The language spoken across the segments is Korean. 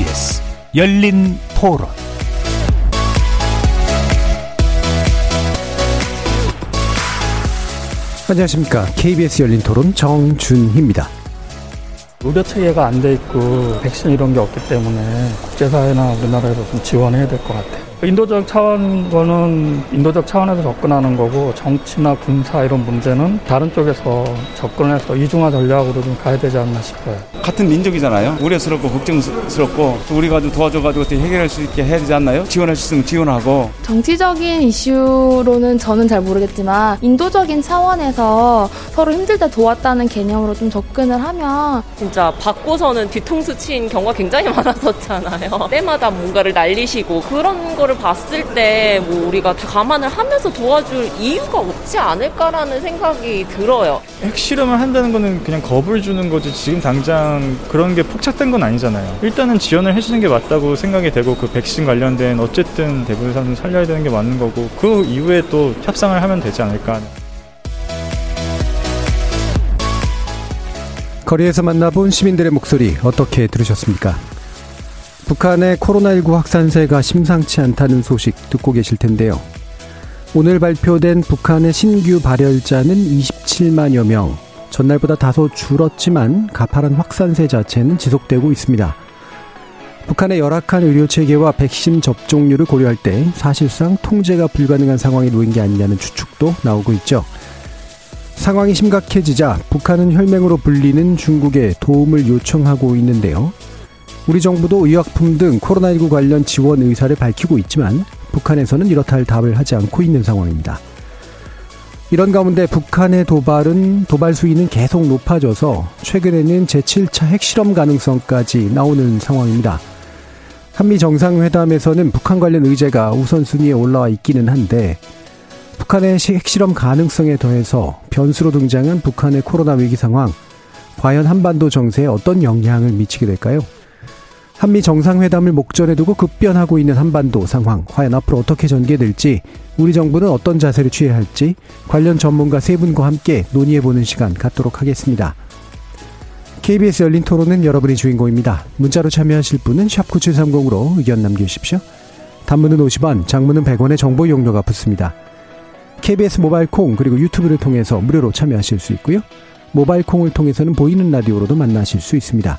KBS 열린 토론 안녕하십니까. KBS 열린 토론 정준희입니다. 의료 체계가 안 돼 있고 백신 이런 게 없기 때문에 국제사회나 우리나라에서 좀 지원해야 될 것 같아요. 인도적 차원 거는 인도적 차원에서 접근하는 거고 정치나 군사 이런 문제는 다른 쪽에서 접근해서 이중화 전략으로 좀 가야 되지 않나 싶어요. 같은 민족이잖아요. 우려스럽고 걱정스럽고 우리가 좀 도와줘가지고 어떻게 해결할 수 있게 해야 되지 않나요? 지원할 수 있으면 지원하고. 정치적인 이슈로는 저는 잘 모르겠지만 인도적인 차원에서 서로 힘들 때 도왔다는 개념으로 좀 접근을 하면 진짜 받고서는 뒤통수 친 경우가 굉장히 많았었잖아요. 때마다 뭔가를 날리시고 그런 걸 거를 봤을 때 뭐 우리가 다 감안을 하면서 도와줄 이유가 없지 않을까라는 생각이 들어요. 핵실험을 한다는 거는 그냥 겁을 주는 거지 지금 당장 그런 게 폭착된 건 아니잖아요. 일단은 지원을 해주는 게 맞다고 생각이 되고 그 백신 관련된 어쨌든 대부분 사람 살려야 되는 게 맞는 거고 그 이후에 또 협상을 하면 되지 않을까. 거리에서 만나본 시민들의 목소리 어떻게 들으셨습니까? 북한의 코로나19 확산세가 심상치 않다는 소식 듣고 계실 텐데요. 오늘 발표된 북한의 신규 발열자는 27만여 명. 전날보다 다소 줄었지만 가파른 확산세 자체는 지속되고 있습니다. 북한의 열악한 의료 체계와 백신 접종률을 고려할 때 사실상 통제가 불가능한 상황에 놓인 게 아니냐는 추측도 나오고 있죠. 상황이 심각해지자 북한은 혈맹으로 불리는 중국에 도움을 요청하고 있는데요. 우리 정부도 의약품 등 코로나19 관련 지원 의사를 밝히고 있지만 북한에서는 이렇다 할 답을 하지 않고 있는 상황입니다. 이런 가운데 북한의 도발은 도발 수위는 계속 높아져서 최근에는 제7차 핵실험 가능성까지 나오는 상황입니다. 한미 정상회담에서는 북한 관련 의제가 우선순위에 올라와 있기는 한데 북한의 핵실험 가능성에 더해서 변수로 등장한 북한의 코로나 위기 상황 과연 한반도 정세에 어떤 영향을 미치게 될까요? 한미 정상회담을 목전에 두고 급변하고 있는 한반도 상황, 과연 앞으로 어떻게 전개될지, 우리 정부는 어떤 자세를 취해야 할지, 관련 전문가 세 분과 함께 논의해보는 시간 갖도록 하겠습니다. KBS 열린 토론은 여러분이 주인공입니다. 문자로 참여하실 분은 샵9730으로 의견 남겨주십시오. 단문은 50원, 장문은 100원의 정보 용료가 붙습니다. KBS 모바일 콩 그리고 유튜브를 통해서 무료로 참여하실 수 있고요. 모바일 콩을 통해서는 보이는 라디오로도 만나실 수 있습니다.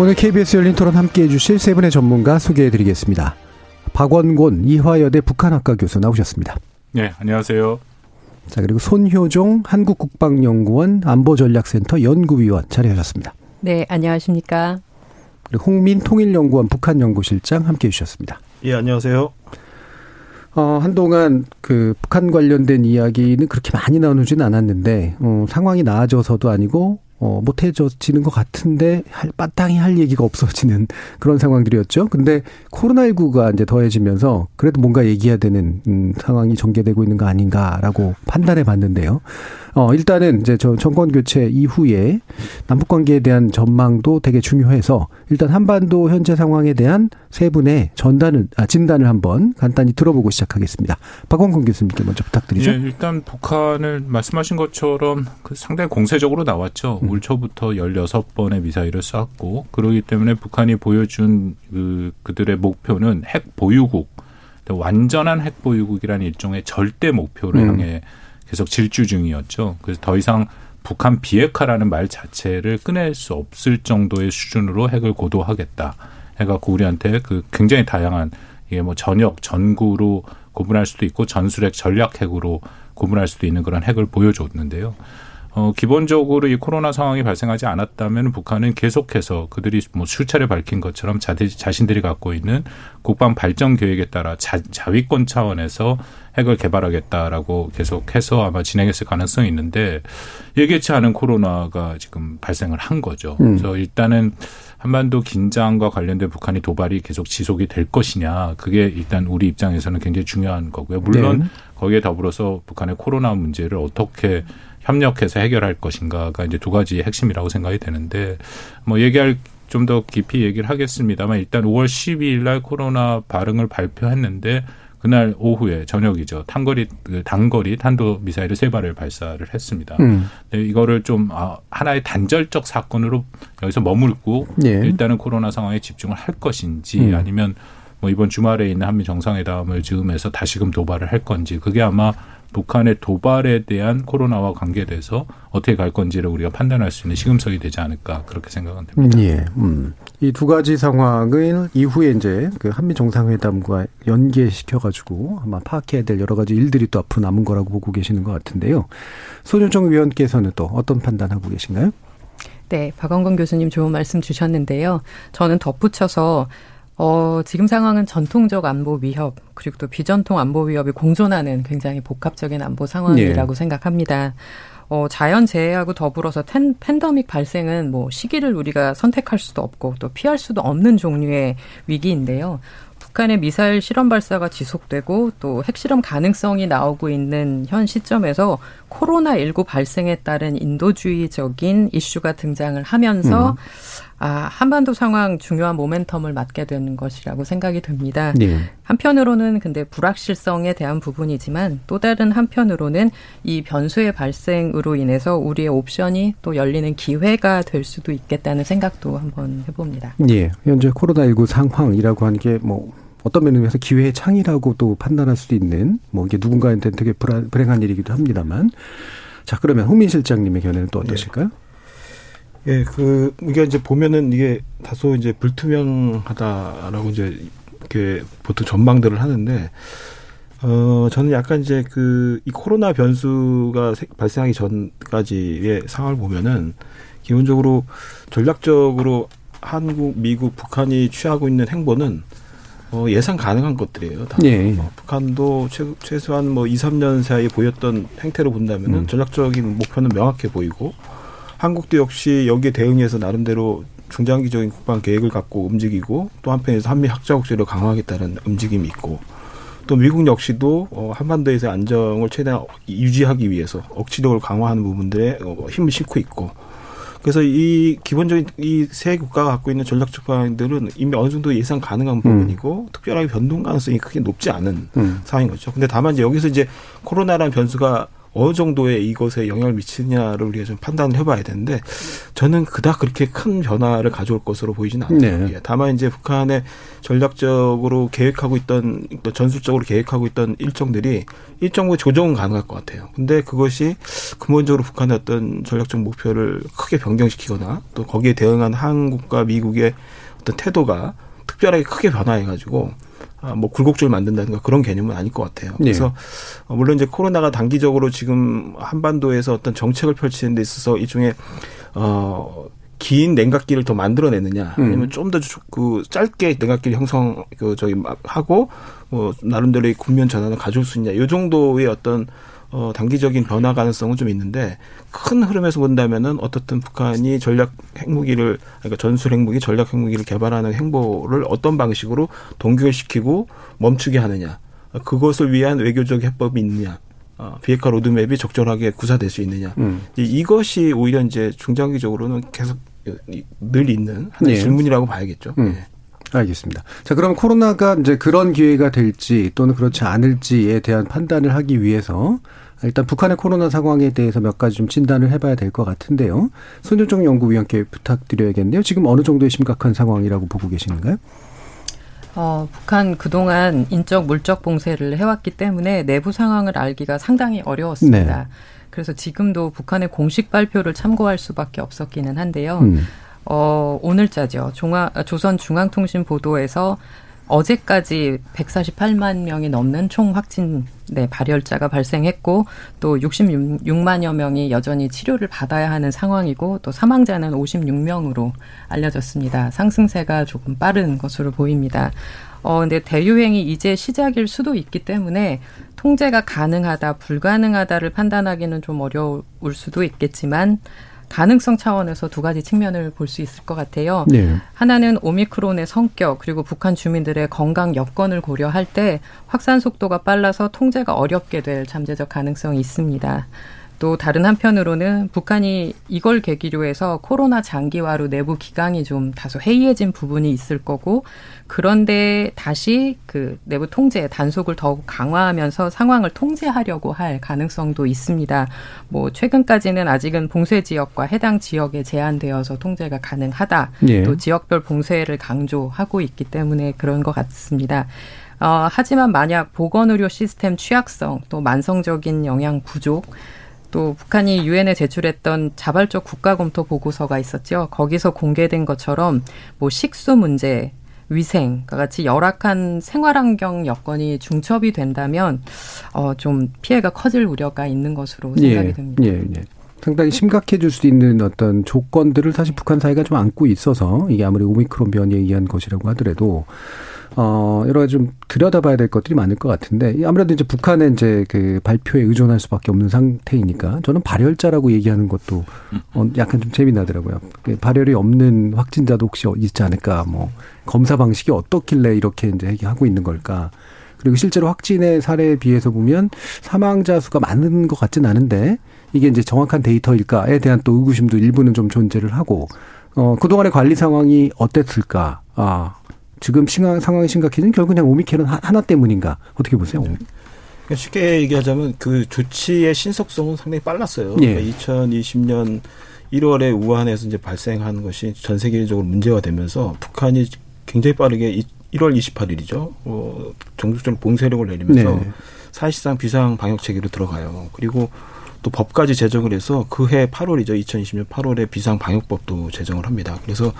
오늘 KBS 열린 토론 함께 해주실 세 분의 전문가 소개해 드리겠습니다. 박원곤 이화여대 북한학과 교수 나오셨습니다. 네, 안녕하세요. 자, 그리고 손효종 한국국방연구원 안보전략센터 연구위원 자리하셨습니다. 네, 안녕하십니까. 그리고 홍민 통일연구원 북한연구실장 함께 해주셨습니다. 예, 안녕하세요. 어, 한동안 그 북한 관련된 이야기는 그렇게 많이 나누지는 않았는데, 어, 상황이 나아져서도 아니고, 어, 못해져지는 것 같은데 할 마땅히 할 얘기가 없어지는 그런 상황들이었죠. 근데 코로나19가 이제 더해지면서 그래도 뭔가 얘기해야 되는 음, 상황이 전개되고 있는 거 아닌가라고 판단해 봤는데요. 어, 일단은 이제 저 정권 교체 이후에 남북 관계에 대한 전망도 되게 중요해서 일단 한반도 현재 상황에 대한 세 분의 전단을 아, 진단을 한번 간단히 들어보고 시작하겠습니다. 박원근 교수님께 먼저 부탁드리죠. 예, 일단 북한을 말씀하신 것처럼 그 상당히 공세적으로 나왔죠. 음. 올 초부터 16번의 미사일을 쐈고 그러기 때문에 북한이 보여준 그 그들의 목표는 핵 보유국 완전한 핵 보유국이라는 일종의 절대 목표를 음. 향해 계속 질주 중이었죠. 그래서 더 이상 북한 비핵화라는 말 자체를 꺼낼 수 없을 정도의 수준으로 핵을 고도하겠다. 해갖고 우리한테 그 굉장히 다양한 이게 뭐 전역, 전구로 구분할 수도 있고 전술핵, 전략핵으로 구분할 수도 있는 그런 핵을 보여줬는데요. 어, 기본적으로 이 코로나 상황이 발생하지 않았다면 북한은 계속해서 그들이 뭐 수차례 밝힌 것처럼 자들, 자신들이 갖고 있는 국방 발전 계획에 따라 자, 자위권 차원에서 핵을 개발하겠다라고 계속해서 아마 진행했을 가능성이 있는데 예기치 않은 코로나가 지금 발생을 한 거죠. 음. 그래서 일단은 한반도 긴장과 관련된 북한의 도발이 계속 지속이 될 것이냐 그게 일단 우리 입장에서는 굉장히 중요한 거고요. 물론 네. 거기에 더불어서 북한의 코로나 문제를 어떻게 협력해서 해결할 것인가가 이제 두 가지 핵심이라고 생각이 되는데 뭐 얘기할 좀 더 깊이 얘기를 하겠습니다만 일단 5월 12일 날 코로나 발응을 발표했는데 그날 오후에 저녁이죠. 탄거리 그 단거리 탄도 미사일을 세 발을 발사를 했습니다. 음. 네, 이거를 좀 아, 하나의 단절적 사건으로 여기서 머물고 예. 일단은 코로나 상황에 집중을 할 것인지 음. 아니면 뭐 이번 주말에 있는 한미 정상회담을 즈음해서 다시금 도발을 할 건지 그게 아마 북한의 도발에 대한 코로나와 관계돼서 어떻게 갈 건지를 우리가 판단할 수 있는 시금석이 되지 않을까 그렇게 생각은 됩니다. 예. 음. 이 두 가지 상황을 이후에 이제 그 한미 정상회담과 연계시켜 가지고 아마 파악해야 될 여러 가지 일들이 또 앞으로 남은 거라고 보고 계시는 것 같은데요. 손윤정 위원께서는 또 어떤 판단하고 계신가요? 네, 박원건 교수님 좋은 말씀 주셨는데요. 저는 덧붙여서 어, 지금 상황은 전통적 안보 위협, 그리고 또 비전통 안보 위협이 공존하는 굉장히 복합적인 안보 상황이라고 예. 생각합니다. 어, 자연 재해하고 더불어서 텐, 팬더믹 발생은 뭐 시기를 우리가 선택할 수도 없고 또 피할 수도 없는 종류의 위기인데요. 북한의 미사일 실험 발사가 지속되고 또 핵실험 가능성이 나오고 있는 현 시점에서 코로나19 발생에 따른 인도주의적인 이슈가 등장을 하면서 음. 아, 한반도 상황 중요한 모멘텀을 맞게 되는 것이라고 생각이 됩니다. 네. 한편으로는 근데 불확실성에 대한 부분이지만 또 다른 한편으로는 이 변수의 발생으로 인해서 우리의 옵션이 또 열리는 기회가 될 수도 있겠다는 생각도 한번 해봅니다. 예. 현재 코로나19 상황이라고 하는 게 뭐 어떤 면에서 기회의 창이라고 또 판단할 수도 있는 뭐 이게 누군가한테는 되게 불행한 일이기도 합니다만 자 그러면 홍민 실장님의 견해는 또 어떠실까요? 네. 예, 그 이게 이제 보면은 이게 다소 이제 불투명하다라고 이제 이렇게 보통 전망들을 하는데 어 저는 약간 이제 그 이 코로나 변수가 발생하기 전까지의 상황을 보면은 기본적으로 전략적으로 한국, 미국, 북한이 취하고 있는 행보는 어, 예상 가능한 것들이에요. 다. 예. 어, 북한도 최, 최소한 뭐 2, 3년 사이에 보였던 행태로 본다면은 음. 전략적인 목표는 명확해 보이고 한국도 역시 여기에 대응해서 나름대로 중장기적인 국방 계획을 갖고 움직이고 또 한편에서 한미 학자 국제를 강화하겠다는 움직임이 있고 또 미국 역시도 어, 한반도에서 안정을 최대한 유지하기 위해서 억지력을 강화하는 부분들에 어, 힘을 싣고 있고 그래서 이 기본적인 이 세 국가가 갖고 있는 전략적 방향들은 이미 어느 정도 예상 가능한 부분이고 음. 특별하게 변동 가능성이 크게 높지 않은 음. 상황인 거죠. 근데 다만 이제 여기서 이제 코로나라는 변수가 어느 정도의 이것에 영향을 미치느냐를 우리가 좀 판단을 해봐야 되는데 저는 그닥 그렇게 큰 변화를 가져올 것으로 보이지는 않아요. 네. 예, 다만 이제 북한의 전략적으로 계획하고 있던 또 전술적으로 계획하고 있던 일정들이 일정 부분 조정은 가능할 것 같아요. 근데 그것이 근본적으로 북한의 어떤 전략적 목표를 크게 변경시키거나 또 거기에 대응한 한국과 미국의 어떤 태도가 특별하게 크게 변화해가지고 아, 뭐 굴곡줄 만든다든가 그런 개념은 아닐 것 같아요. 네. 그래서 네. 물론 이제 코로나가 단기적으로 지금 한반도에서 어떤 정책을 펼치는 데 있어서 일종의 어 긴 냉각기를 더 만들어내느냐 아니면 음. 좀더 그 짧게 냉각기를 형성 그 저기 하고 뭐 나름대로의 국면 전환을 가져올 수 있냐 요 정도의 어떤 어, 단기적인 변화 가능성은 좀 있는데 큰 흐름에서 본다면은 어떻든 북한이 전략 핵무기를 그러니까 전술 핵무기, 전략 핵무기를 개발하는 행보를 어떤 방식으로 동결시키고 멈추게 하느냐 그것을 위한 외교적 해법이 있느냐 어, 비핵화 로드맵이 적절하게 구사될 수 있느냐 음. 이것이 오히려 이제 중장기적으로는 계속 늘 있는 하나의 네. 질문이라고 봐야겠죠. 음. 네. 알겠습니다. 자, 그럼 코로나가 이제 그런 기회가 될지 또는 그렇지 않을지에 대한 판단을 하기 위해서 일단 북한의 코로나 상황에 대해서 몇 가지 좀 진단을 해봐야 될 것 같은데요. 손준정 연구위원께 부탁드려야겠네요. 지금 어느 정도의 심각한 상황이라고 보고 계시는가요? 어, 북한 그동안 인적 물적 봉쇄를 해왔기 때문에 내부 상황을 알기가 상당히 어려웠습니다. 네. 그래서 지금도 북한의 공식 발표를 참고할 수밖에 없었기는 한데요. 음. 어, 오늘자죠. 중앙, 조선 중앙통신 보도에서 어제까지 148만 명이 넘는 총 확진 네, 발열자가 발생했고 또 66만여 명이 여전히 치료를 받아야 하는 상황이고 또 사망자는 56명으로 알려졌습니다. 상승세가 조금 빠른 것으로 보입니다. 어, 근데 대유행이 이제 시작일 수도 있기 때문에 통제가 가능하다, 불가능하다를 판단하기는 좀 어려울 수도 있겠지만 가능성 차원에서 두 가지 측면을 볼 수 있을 것 같아요. 네. 하나는 오미크론의 성격 그리고 북한 주민들의 건강 여건을 고려할 때 확산 속도가 빨라서 통제가 어렵게 될 잠재적 가능성이 있습니다. 또 다른 한편으로는 북한이 이걸 계기로 해서 코로나 장기화로 내부 기강이 좀 다소 해이해진 부분이 있을 거고 그런데 다시 그 내부 통제 단속을 더욱 강화하면서 상황을 통제하려고 할 가능성도 있습니다. 뭐 최근까지는 아직은 봉쇄 지역과 해당 지역에 제한되어서 통제가 가능하다. 예. 또 지역별 봉쇄를 강조하고 있기 때문에 그런 것 같습니다. 어, 하지만 만약 보건의료 시스템 취약성 또 만성적인 영양 부족 또 북한이 유엔에 제출했던 자발적 국가 검토 보고서가 있었죠. 거기서 공개된 것처럼 뭐 식수 문제, 위생 과 같이 열악한 생활 환경 여건이 중첩이 된다면 어, 좀 피해가 커질 우려가 있는 것으로 생각이 예, 됩니다. 예, 예. 상당히 심각해질 수 있는 어떤 조건들을 사실 북한 사회가 좀 안고 있어서 이게 아무리 오미크론 변이에 의한 것이라고 하더라도 어, 여러 가지 좀 들여다봐야 될 것들이 많을 것 같은데 아무래도 이제 북한의 이제 그 발표에 의존할 수밖에 없는 상태이니까 저는 발열자라고 얘기하는 것도 어, 약간 좀 재미나더라고요. 그 발열이 없는 확진자도 혹시 있지 않을까 뭐 검사 방식이 어떻길래 이렇게 이제 얘기하고 있는 걸까. 그리고 실제로 확진의 사례에 비해서 보면 사망자 수가 많은 것 같진 않은데 이게 이제 정확한 데이터일까에 대한 또 의구심도 일부는 좀 존재를 하고 어, 그동안의 관리 상황이 어땠을까. 아, 지금 상황이 심각해진 결국 그냥 오미크론 하나 때문인가 어떻게 보세요? 네. 그러니까 쉽게 얘기하자면 그 조치의 신속성은 상당히 빨랐어요. 예. 그러니까 2020년 1월에 우한에서 이제 발생한 것이 전 세계적으로 문제가 되면서 북한이 굉장히 빠르게 1월 28일이죠. 어, 전국적으로 봉쇄력을 내리면서 네. 사실상 비상 방역 체계로 들어가요. 그리고 또 법까지 제정을 해서 그해 8월이죠. 2020년 8월에 비상 방역법도 제정을 합니다. 그래서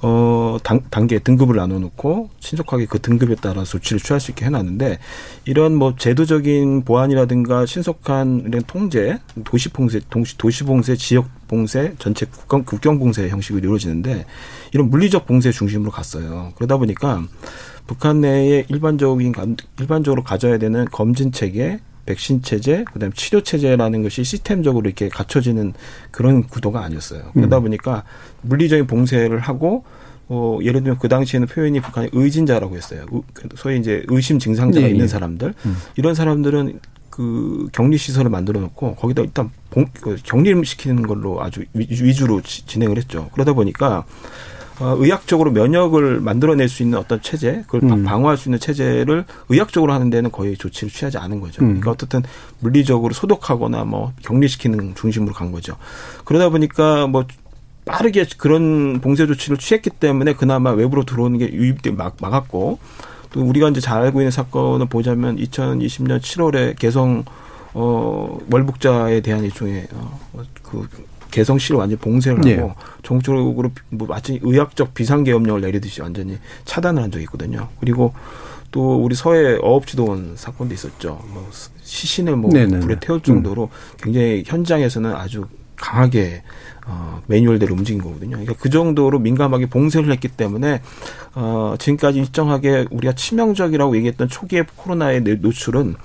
어 단, 단계 등급을 나눠 놓고 신속하게 그 등급에 따라 조치를 취할 수 있게 해 놨는데 이런 뭐 제도적인 보안이라든가 신속한 이런 통제, 도시 봉쇄, 도시 봉쇄, 지역 봉쇄, 전체 국경, 국경 봉쇄 형식으로 이루어지는데 이런 물리적 봉쇄 중심으로 갔어요. 그러다 보니까 북한 내에 일반적인 일반적으로 가져야 되는 검진 체계, 백신 체제, 그다음 에 치료 체제라는 것이 시스템적으로 이렇게 갖춰지는 그런 구도가 아니었어요. 그러다 음. 보니까 물리적인 봉쇄를 하고 어, 예를 들면 그 당시에는 표현이 북한의 의진자라고 했어요. 그 소위 이제 의심 증상자가 네, 있는 네. 사람들. 음. 이런 사람들은 그 격리 시설을 만들어 놓고 거기다 일단 봉, 그 격리를 시키는 걸로 아주 위주로 진행을 했죠. 그러다 보니까 어, 의학적으로 면역을 만들어낼 수 있는 어떤 체제, 그걸 음. 방어할 수 있는 체제를 의학적으로 하는 데는 거의 조치를 취하지 않은 거죠. 음. 그러니까 어떻든 물리적으로 소독하거나 뭐 격리시키는 중심으로 간 거죠. 그러다 보니까 뭐 빠르게 그런 봉쇄 조치를 취했기 때문에 그나마 외부로 들어오는 게 유입돼 막 막았고 또 우리가 이제 잘 알고 있는 사건을 보자면 2020년 7월에 개성 어 월북자에 대한 일종의 어그 개성 시를 완전히 봉쇄를 하고 네. 전국적으로 뭐 마치 의학적 비상계엄령을 내리듯이 완전히 차단을 한 적이 있거든요. 그리고 또 우리 서해 어업지도원 사건도 있었죠. 뭐 시신을 뭐 네네네. 불에 태울 정도로 굉장히 현장에서는 아주 강하게 어, 매뉴얼대로 움직인 거거든요. 그러니까 그 정도로 민감하게 봉쇄를 했기 때문에 어, 지금까지 일정하게 우리가 치명적이라고 얘기했던 초기의 코로나의 노출은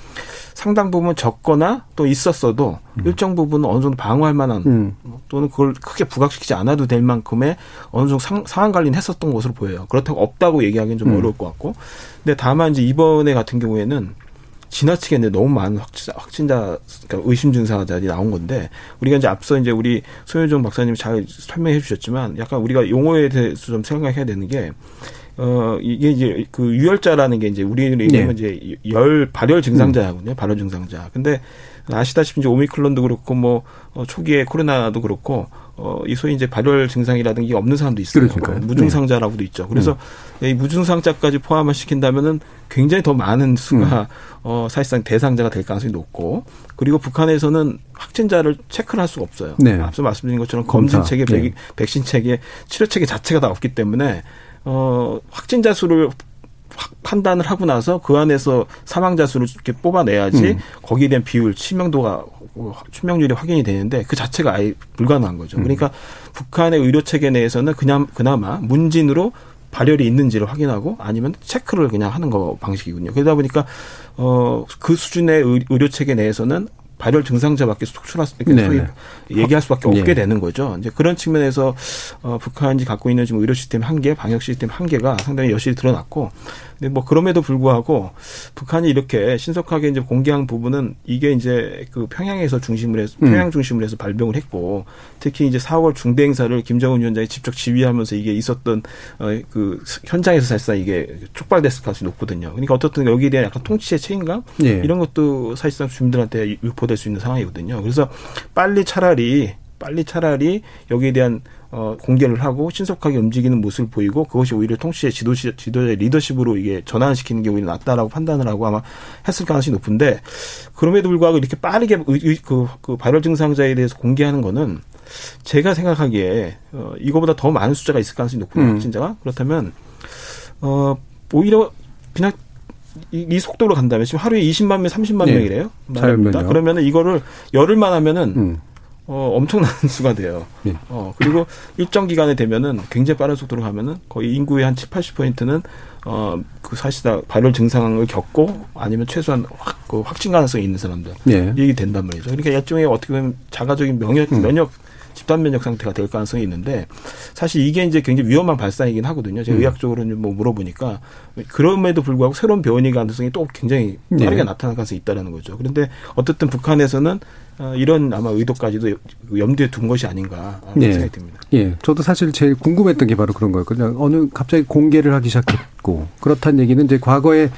상당 부분 적거나 또 있었어도 음. 일정 부분은 어느 정도 방어할 만한 음. 또는 그걸 크게 부각시키지 않아도 될 만큼의 어느 정도 상, 상황 관리는 했었던 것으로 보여요. 그렇다고 없다고 얘기하기는 좀 음. 어려울 것 같고. 근데 다만 이제 이번에 같은 경우에는 지나치게 는 너무 많은 확진자, 확진자 그러니까 의심 증상자들이 나온 건데 우리가 이제 앞서 이제 우리 소윤정 박사님이 잘 설명해 주셨지만 약간 우리가 용어에 대해서 좀 생각해야 되는 게 어, 이게 이제 그 유혈자라는 게 이제 우리 얘기하면 네. 이제 열, 발열 증상자군요. 음. 발열 증상자. 근데 아시다시피 이제 오미클론도 그렇고 뭐 어, 초기에 코로나도 그렇고 어, 이 소위 이제 발열 증상이라든가 이게 없는 사람도 있어요. 그러니까요. 무증상자라고도 네. 있죠. 그래서 음. 이 무증상자까지 포함을 시킨다면은 굉장히 더 많은 수가 음. 어, 사실상 대상자가 될 가능성이 높고 그리고 북한에서는 확진자를 체크를 할 수가 없어요. 네. 앞서 말씀드린 것처럼 검진 체계, 네. 백신 체계, 치료 체계 자체가 다 없기 때문에 어, 확진자 수를 판단을 하고 나서 그 안에서 사망자 수를 이렇게 뽑아내야지 음. 거기에 대한 비율 치명도가 치명률이 확인이 되는데 그 자체가 아예 불가능한 거죠. 음. 그러니까 북한의 의료 체계 내에서는 그냥 그나마 문진으로 발열이 있는지를 확인하고 아니면 체크를 그냥 하는 거 방식이군요. 그러다 보니까 어 그 수준의 의- 의료 체계 내에서는 발열 증상자밖에 속출할 수, 네, 소위 네. 얘기할 수밖에 없게 예. 되는 거죠. 이제 그런 측면에서 어, 북한이 갖고 있는 지금 의료 시스템 한계, 방역 시스템 한계가 상당히 여실히 드러났고, 근데 뭐 그럼에도 불구하고 북한이 이렇게 신속하게 이제 공개한 부분은 이게 이제 그 평양에서 중심을 해서 음. 평양 중심으로 해서 발병을 했고, 특히 이제 4월 중대 행사를 김정은 위원장이 직접 지휘하면서 이게 있었던 어, 그 현장에서 사실상 이게 촉발됐을 가능성이 높거든요. 그러니까 어떻든 여기에 대한 약간 통치의 책임감 예. 이런 것도 사실상 주민들한테 유포될 수 있는 상황이거든요. 그래서 빨리 차라리 빨리 차라리 여기에 대한 어, 공개를 하고 신속하게 움직이는 모습을 보이고 그것이 오히려 통치의 지도시, 지도자의 리더십으로 이게 전환시키는 게 오히려 낫다라고 판단을 하고 아마 했을 가능성이 높은데 그럼에도 불구하고 이렇게 빠르게 의- 의- 그, 그 발열 증상자에 대해서 공개하는 거는 제가 생각하기에 어, 이거보다 더 많은 숫자가 있을 가능성이 높거든요. 음. 확진자가 그렇다면 어, 오히려 그냥 이, 이 속도로 간다면 지금 하루에 20만 명, 30만 네. 명이래요. 말합니다. 그러면은 이거를 열흘만 하면은 음. 어, 엄청난 수가 돼요. 예. 어, 그리고 일정 기간에 되면은 굉장히 빠른 속도로 가면은 거의 인구의 한 7, 80%는 어, 그 사실상 발열 증상을 겪고 아니면 최소한 확, 그 확진 가능성이 있는 사람들. 예. 이게 된단 말이죠. 그러니까 일종의 어떻게 보면 자가적인 면역, 음. 면역, 집단 면역 상태가 될 가능성이 있는데 사실 이게 이제 굉장히 위험한 발상이긴 하거든요. 제가 음. 의학적으로 뭐 물어보니까 그럼에도 불구하고 새로운 변이 가능성이 또 굉장히 네. 빠르게 나타날 가능성이 있다라는 거죠. 그런데 어쨌든 북한에서는 어, 이런 아마 의도까지도 염두에 둔 것이 아닌가 하는 네. 생각이 듭니다. 예, 저도 사실 제일 궁금했던 게 바로 그런 거였거든요. 어느 갑자기 공개를 하기 시작했고 그렇다는 얘기는 이제 과거에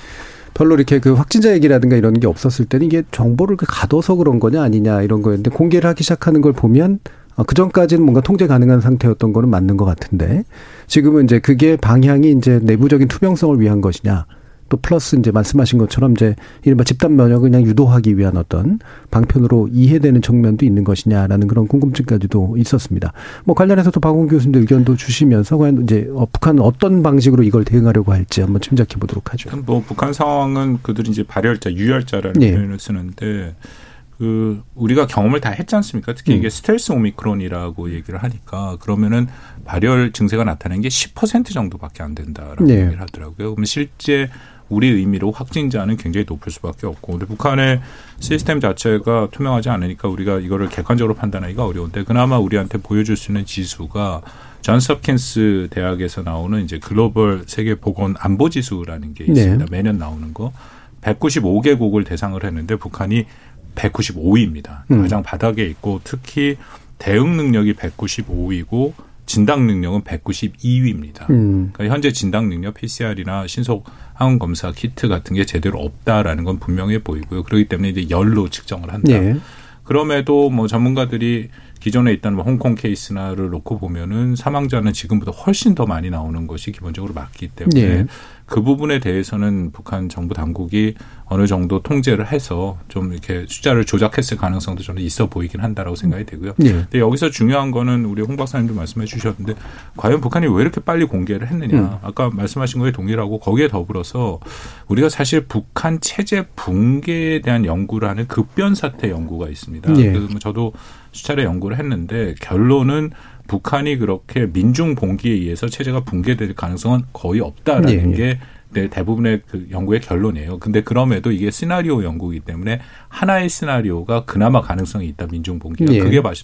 별로 이렇게 그 확진자 얘기라든가 이런 게 없었을 때는 이게 정보를 그 가둬서 그런 거냐 아니냐 이런 거였는데 공개를 하기 시작하는 걸 보면 그 전까지는 뭔가 통제 가능한 상태였던 거는 맞는 것 같은데 지금은 이제 그게 방향이 이제 내부적인 투명성을 위한 것이냐 또 플러스 이제 말씀하신 것처럼 이제 이른바 집단 면역을 그냥 유도하기 위한 어떤 방편으로 이해되는 측면도 있는 것이냐라는 그런 궁금증까지도 있었습니다. 뭐 관련해서도 박원 교수님도 의견도 주시면서 과연 이제 어, 북한은 어떤 방식으로 이걸 대응하려고 할지 한번 짐작해 보도록 하죠. 뭐 북한 상황은 그들이 이제 발열자, 유혈자라는 예. 표현을 쓰는데 그 우리가 경험을 다 했지 않습니까? 특히 음. 이게 스텔스 오미크론이라고 얘기를 하니까 그러면은 발열 증세가 나타나는 게 10% 정도밖에 안 된다라고 네. 얘기를 하더라고요. 그럼 실제 우리 의미로 확진자는 굉장히 높을 수밖에 없고 근데 북한의 시스템 자체가 투명하지 않으니까 우리가 이거를 객관적으로 판단하기가 어려운데 그나마 우리한테 보여줄 수 있는 지수가 존스 홉킨스 대학에서 나오는 이제 글로벌 세계 보건 안보 지수라는 게 있습니다. 네. 매년 나오는 거. 195개국을 대상을 했는데 북한이 195위입니다. 음. 가장 바닥에 있고 특히 대응 능력이 195위고 진단 능력은 192위입니다. 음. 그러니까 현재 진단 능력 PCR이나 신속 항원 검사 키트 같은 게 제대로 없다라는 건 분명해 보이고요. 그렇기 때문에 이제 열로 측정을 한다. 예. 그럼에도 뭐 전문가들이 기존에 있던 뭐 홍콩 케이스나를 놓고 보면은 사망자는 지금보다 훨씬 더 많이 나오는 것이 기본적으로 맞기 때문에 예. 그 부분에 대해서는 북한 정부 당국이 어느 정도 통제를 해서 좀 이렇게 숫자를 조작했을 가능성도 저는 있어 보이긴 한다라고 생각이 되고요. 예. 근데 여기서 중요한 거는 우리 홍 박사님도 말씀해 주셨는데 과연 북한이 왜 이렇게 빨리 공개를 했느냐. 음. 아까 말씀하신 거에 동일하고 거기에 더불어서 우리가 사실 북한 체제 붕괴에 대한 연구를 하는 급변 사태 연구가 있습니다. 예. 그뭐 저도 수차례 연구를 했는데 결론은 북한이 그렇게 민중 봉기에 의해서 체제가 붕괴될 가능성은 거의 없다라는 예, 예. 게 네, 대부분의 그 연구의 결론이에요. 근데 그럼에도 이게 시나리오 연구이기 때문에 하나의 시나리오가 그나마 가능성이 있다. 민중 봉기가 예. 그게 바로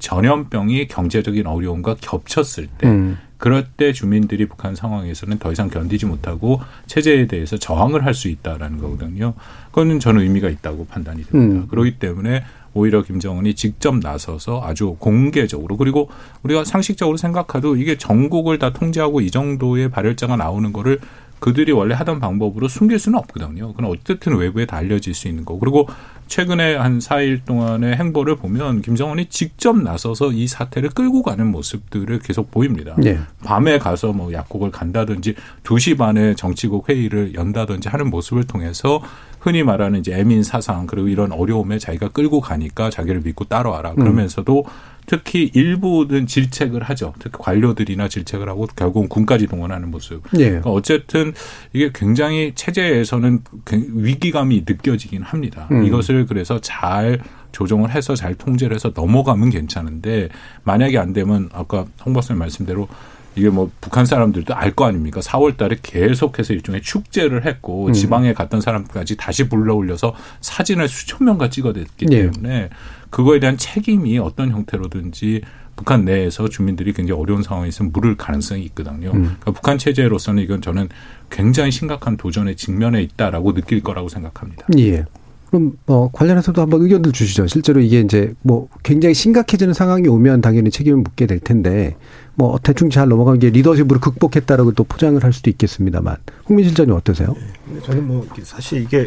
전염병이 경제적인 어려움과 겹쳤을 때 음. 그럴 때 주민들이 북한 상황에서는 더 이상 견디지 못하고 체제에 대해서 저항을 할 수 있다라는 거거든요. 그거는 저는 의미가 있다고 판단이 됩니다. 음. 그렇기 때문에 오히려 김정은이 직접 나서서 아주 공개적으로 그리고 우리가 상식적으로 생각해도 이게 전국을 다 통제하고 이 정도의 발열자가 나오는 거를 그들이 원래 하던 방법으로 숨길 수는 없거든요. 그건 어쨌든 외부에 다 알려질 수 있는 거. 그리고 최근에 한 4일 동안의 행보를 보면 김정은이 직접 나서서 이 사태를 끌고 가는 모습들을 계속 보입니다. 네. 밤에 가서 뭐 약국을 간다든지 2시 반에 정치국 회의를 연다든지 하는 모습을 통해서 흔히 말하는 이제 애민 사상 그리고 이런 어려움에 자기가 끌고 가니까 자기를 믿고 따라와라. 그러면서도 특히 일부는 질책을 하죠. 특히 관료들이나 질책을 하고 결국은 군까지 동원하는 모습. 예. 그러니까 어쨌든 이게 굉장히 체제에서는 위기감이 느껴지긴 합니다. 음. 이것을 그래서 잘 조정을 해서 잘 통제를 해서 넘어가면 괜찮은데 만약에 안 되면 아까 홍 박사님 말씀대로 이게 뭐 북한 사람들도 알 거 아닙니까? 4월 달에 계속해서 일종의 축제를 했고 음. 지방에 갔던 사람까지 다시 불러올려서 사진을 수천 명과 찍어냈기 예. 때문에 그거에 대한 책임이 어떤 형태로든지 북한 내에서 주민들이 굉장히 어려운 상황에 있으면 물을 가능성이 있거든요. 음. 그러니까 북한 체제로서는 이건 저는 굉장히 심각한 도전에 직면해 있다라고 느낄 거라고 생각합니다. 예. 그럼 뭐 관련해서도 한번 의견들 주시죠. 실제로 이게 이제 뭐 굉장히 심각해지는 상황이 오면 당연히 책임을 묻게 될 텐데 뭐 대충 잘 넘어간 게 리더십으로 극복했다라고 또 포장을 할 수도 있겠습니다만 홍민 실장님 어떠세요? 근데 저는 뭐 사실 이게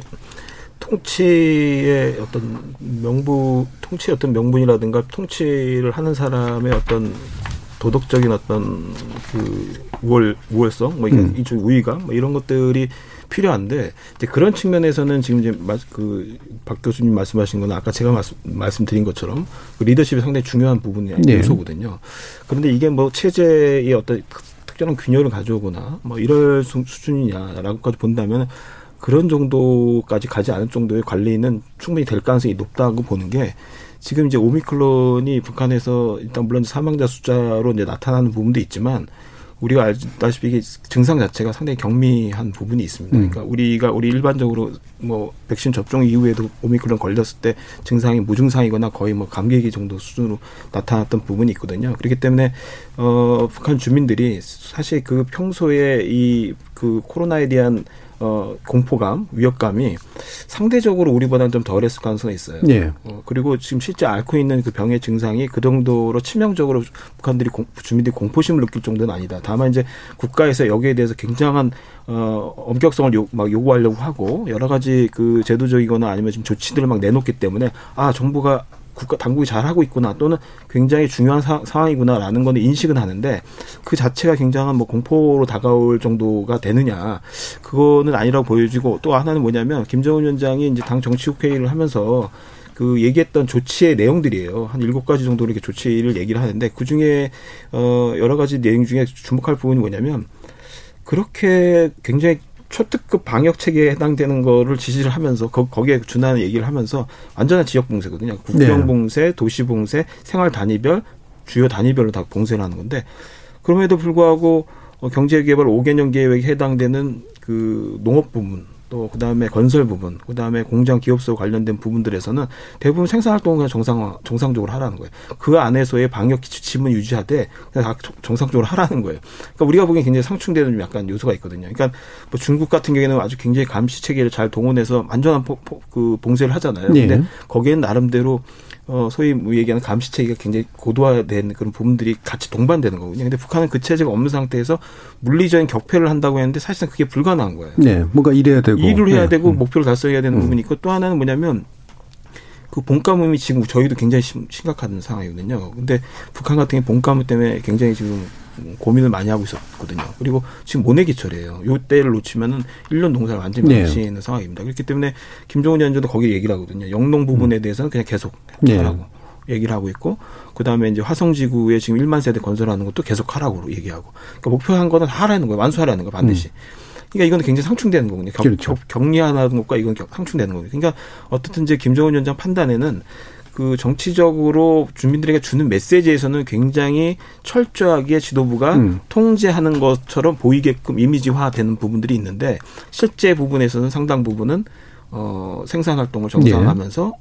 통치의 어떤 명부 통치의 어떤 명분이라든가 통치를 하는 사람의 어떤 도덕적인 어떤 그 우월 우월성 뭐 이게 음. 일종 우위감 뭐 이런 것들이 필요한데 이제 그런 측면에서는 지금 이제 그박 교수님 말씀하신 거는 아까 제가 말씀, 말씀드린 것처럼 그 리더십이 상당히 중요한 부분이 네. 요소거든요. 그런데 이게 뭐 체제의 어떤 특- 특정한 균열을 가져오거나 뭐 이럴 수- 수준이냐라고까지 본다면 그런 정도까지 가지 않을 정도의 관리는 충분히 될 가능성이 높다고 보는 게 지금 이제 오미클론이 북한에서 일단 물론 사망자 숫자로 이제 나타나는 부분도 있지만 우리가 알다시피 이게 증상 자체가 상당히 경미한 부분이 있습니다. 음. 그러니까 우리가 우리 일반적으로 뭐 백신 접종 이후에도 오미크론 걸렸을 때 증상이 무증상이거나 거의 뭐 감기기 정도 수준으로 나타났던 부분이 있거든요. 그렇기 때문에 어 북한 주민들이 사실 그 평소에 이 그 코로나에 대한 어 공포감, 위협감이 상대적으로 우리보다는 좀 덜했을 가능성이 있어요. 예. 어, 그리고 지금 실제 앓고 있는 그 병의 증상이 그 정도로 치명적으로 북한들이 공, 주민들이 공포심을 느낄 정도는 아니다. 다만 이제 국가에서 여기에 대해서 굉장한 어, 엄격성을 요, 막 요구하려고 하고 여러 가지 그 제도적이거나 아니면 지금 조치들을 막 내놓기 때문에 아 정부가 국가 당국이 잘 하고 있구나 또는 굉장히 중요한 사, 상황이구나라는 거는 인식은 하는데 그 자체가 굉장한 뭐 공포로 다가올 정도가 되느냐 그거는 아니라고 보여지고 또 하나는 뭐냐면 김정은 위원장이 이제 당 정치국회의를 하면서 그 얘기했던 조치의 내용들이에요. 한 일곱 가지 정도 이렇게 조치를 얘기를 하는데 그 중에 어 여러 가지 내용 중에 주목할 부분이 뭐냐면 그렇게 굉장히 초특급 방역 체계에 해당되는 거를 지시를 하면서 거, 거기에 준하는 얘기를 하면서 완전한 지역 봉쇄거든요. 국경 네. 봉쇄, 도시 봉쇄, 생활 단위별, 주요 단위별로 다 봉쇄를 하는 건데 그럼에도 불구하고 어, 경제개발 5개년 계획에 해당되는 그 농업 부분 또 그다음에 건설 부분, 그다음에 공장 기업소 관련된 부분들에서는 대부분 생산 활동을 그냥 정상 정상적으로 하라는 거예요. 그 안에서의 방역 지침은 유지하되 그냥 다 정상적으로 하라는 거예요. 그러니까 우리가 보기엔 굉장히 상충되는 좀 약간 요소가 있거든요. 그러니까 뭐 중국 같은 경우에는 아주 굉장히 감시 체계를 잘 동원해서 완전한 포, 포, 그 봉쇄를 하잖아요. 예. 근데 거기에는 나름대로 어, 소위 뭐 얘기하는 감시 체계가 굉장히 고도화된 그런 부분들이 같이 동반되는 거거든요. 근데 북한은 그 체제가 없는 상태에서 물리적인 격패를 한다고 했는데 사실상 그게 불가능한 거예요. 네, 뭔가 일해야 되고 일을 해야 네. 되고 음. 목표를 달성해야 되는 음. 부분이 있고 또 하나는 뭐냐면 그 본가뭄이 지금 저희도 굉장히 심, 심각한 상황이거든요. 근데 북한 같은 경우 본가뭄 때문에 굉장히 지금 고민을 많이 하고 있었거든요. 그리고 지금 모내기철이에요. 요 때를 놓치면은 1년 농사를 완전히 네. 망치는 상황입니다. 그렇기 때문에 김정은 위원장도 거기 얘기를 하거든요. 영농 부분에 대해서는 그냥 계속 네. 하라고 얘기를 하고 있고 그다음에 이제 화성지구에 지금 1만 세대 건설하는 것도 계속 하라고 얘기하고 그러니까 목표한 거는 하라는 거예요. 완수하라는 거 반드시. 그러니까 이거는 굉장히 상충되는 거거든요. 격, 그렇죠. 격- 격리하는 것과 이건 격- 상충되는 거거든요. 그러니까 어떻든 이제 김정은 위원장 판단에는 그 정치적으로 주민들에게 주는 메시지에서는 굉장히 철저하게 지도부가 음. 통제하는 것처럼 보이게끔 이미지화되는 부분들이 있는데 실제 부분에서는 상당 부분은 어 생산 활동을 정상화하면서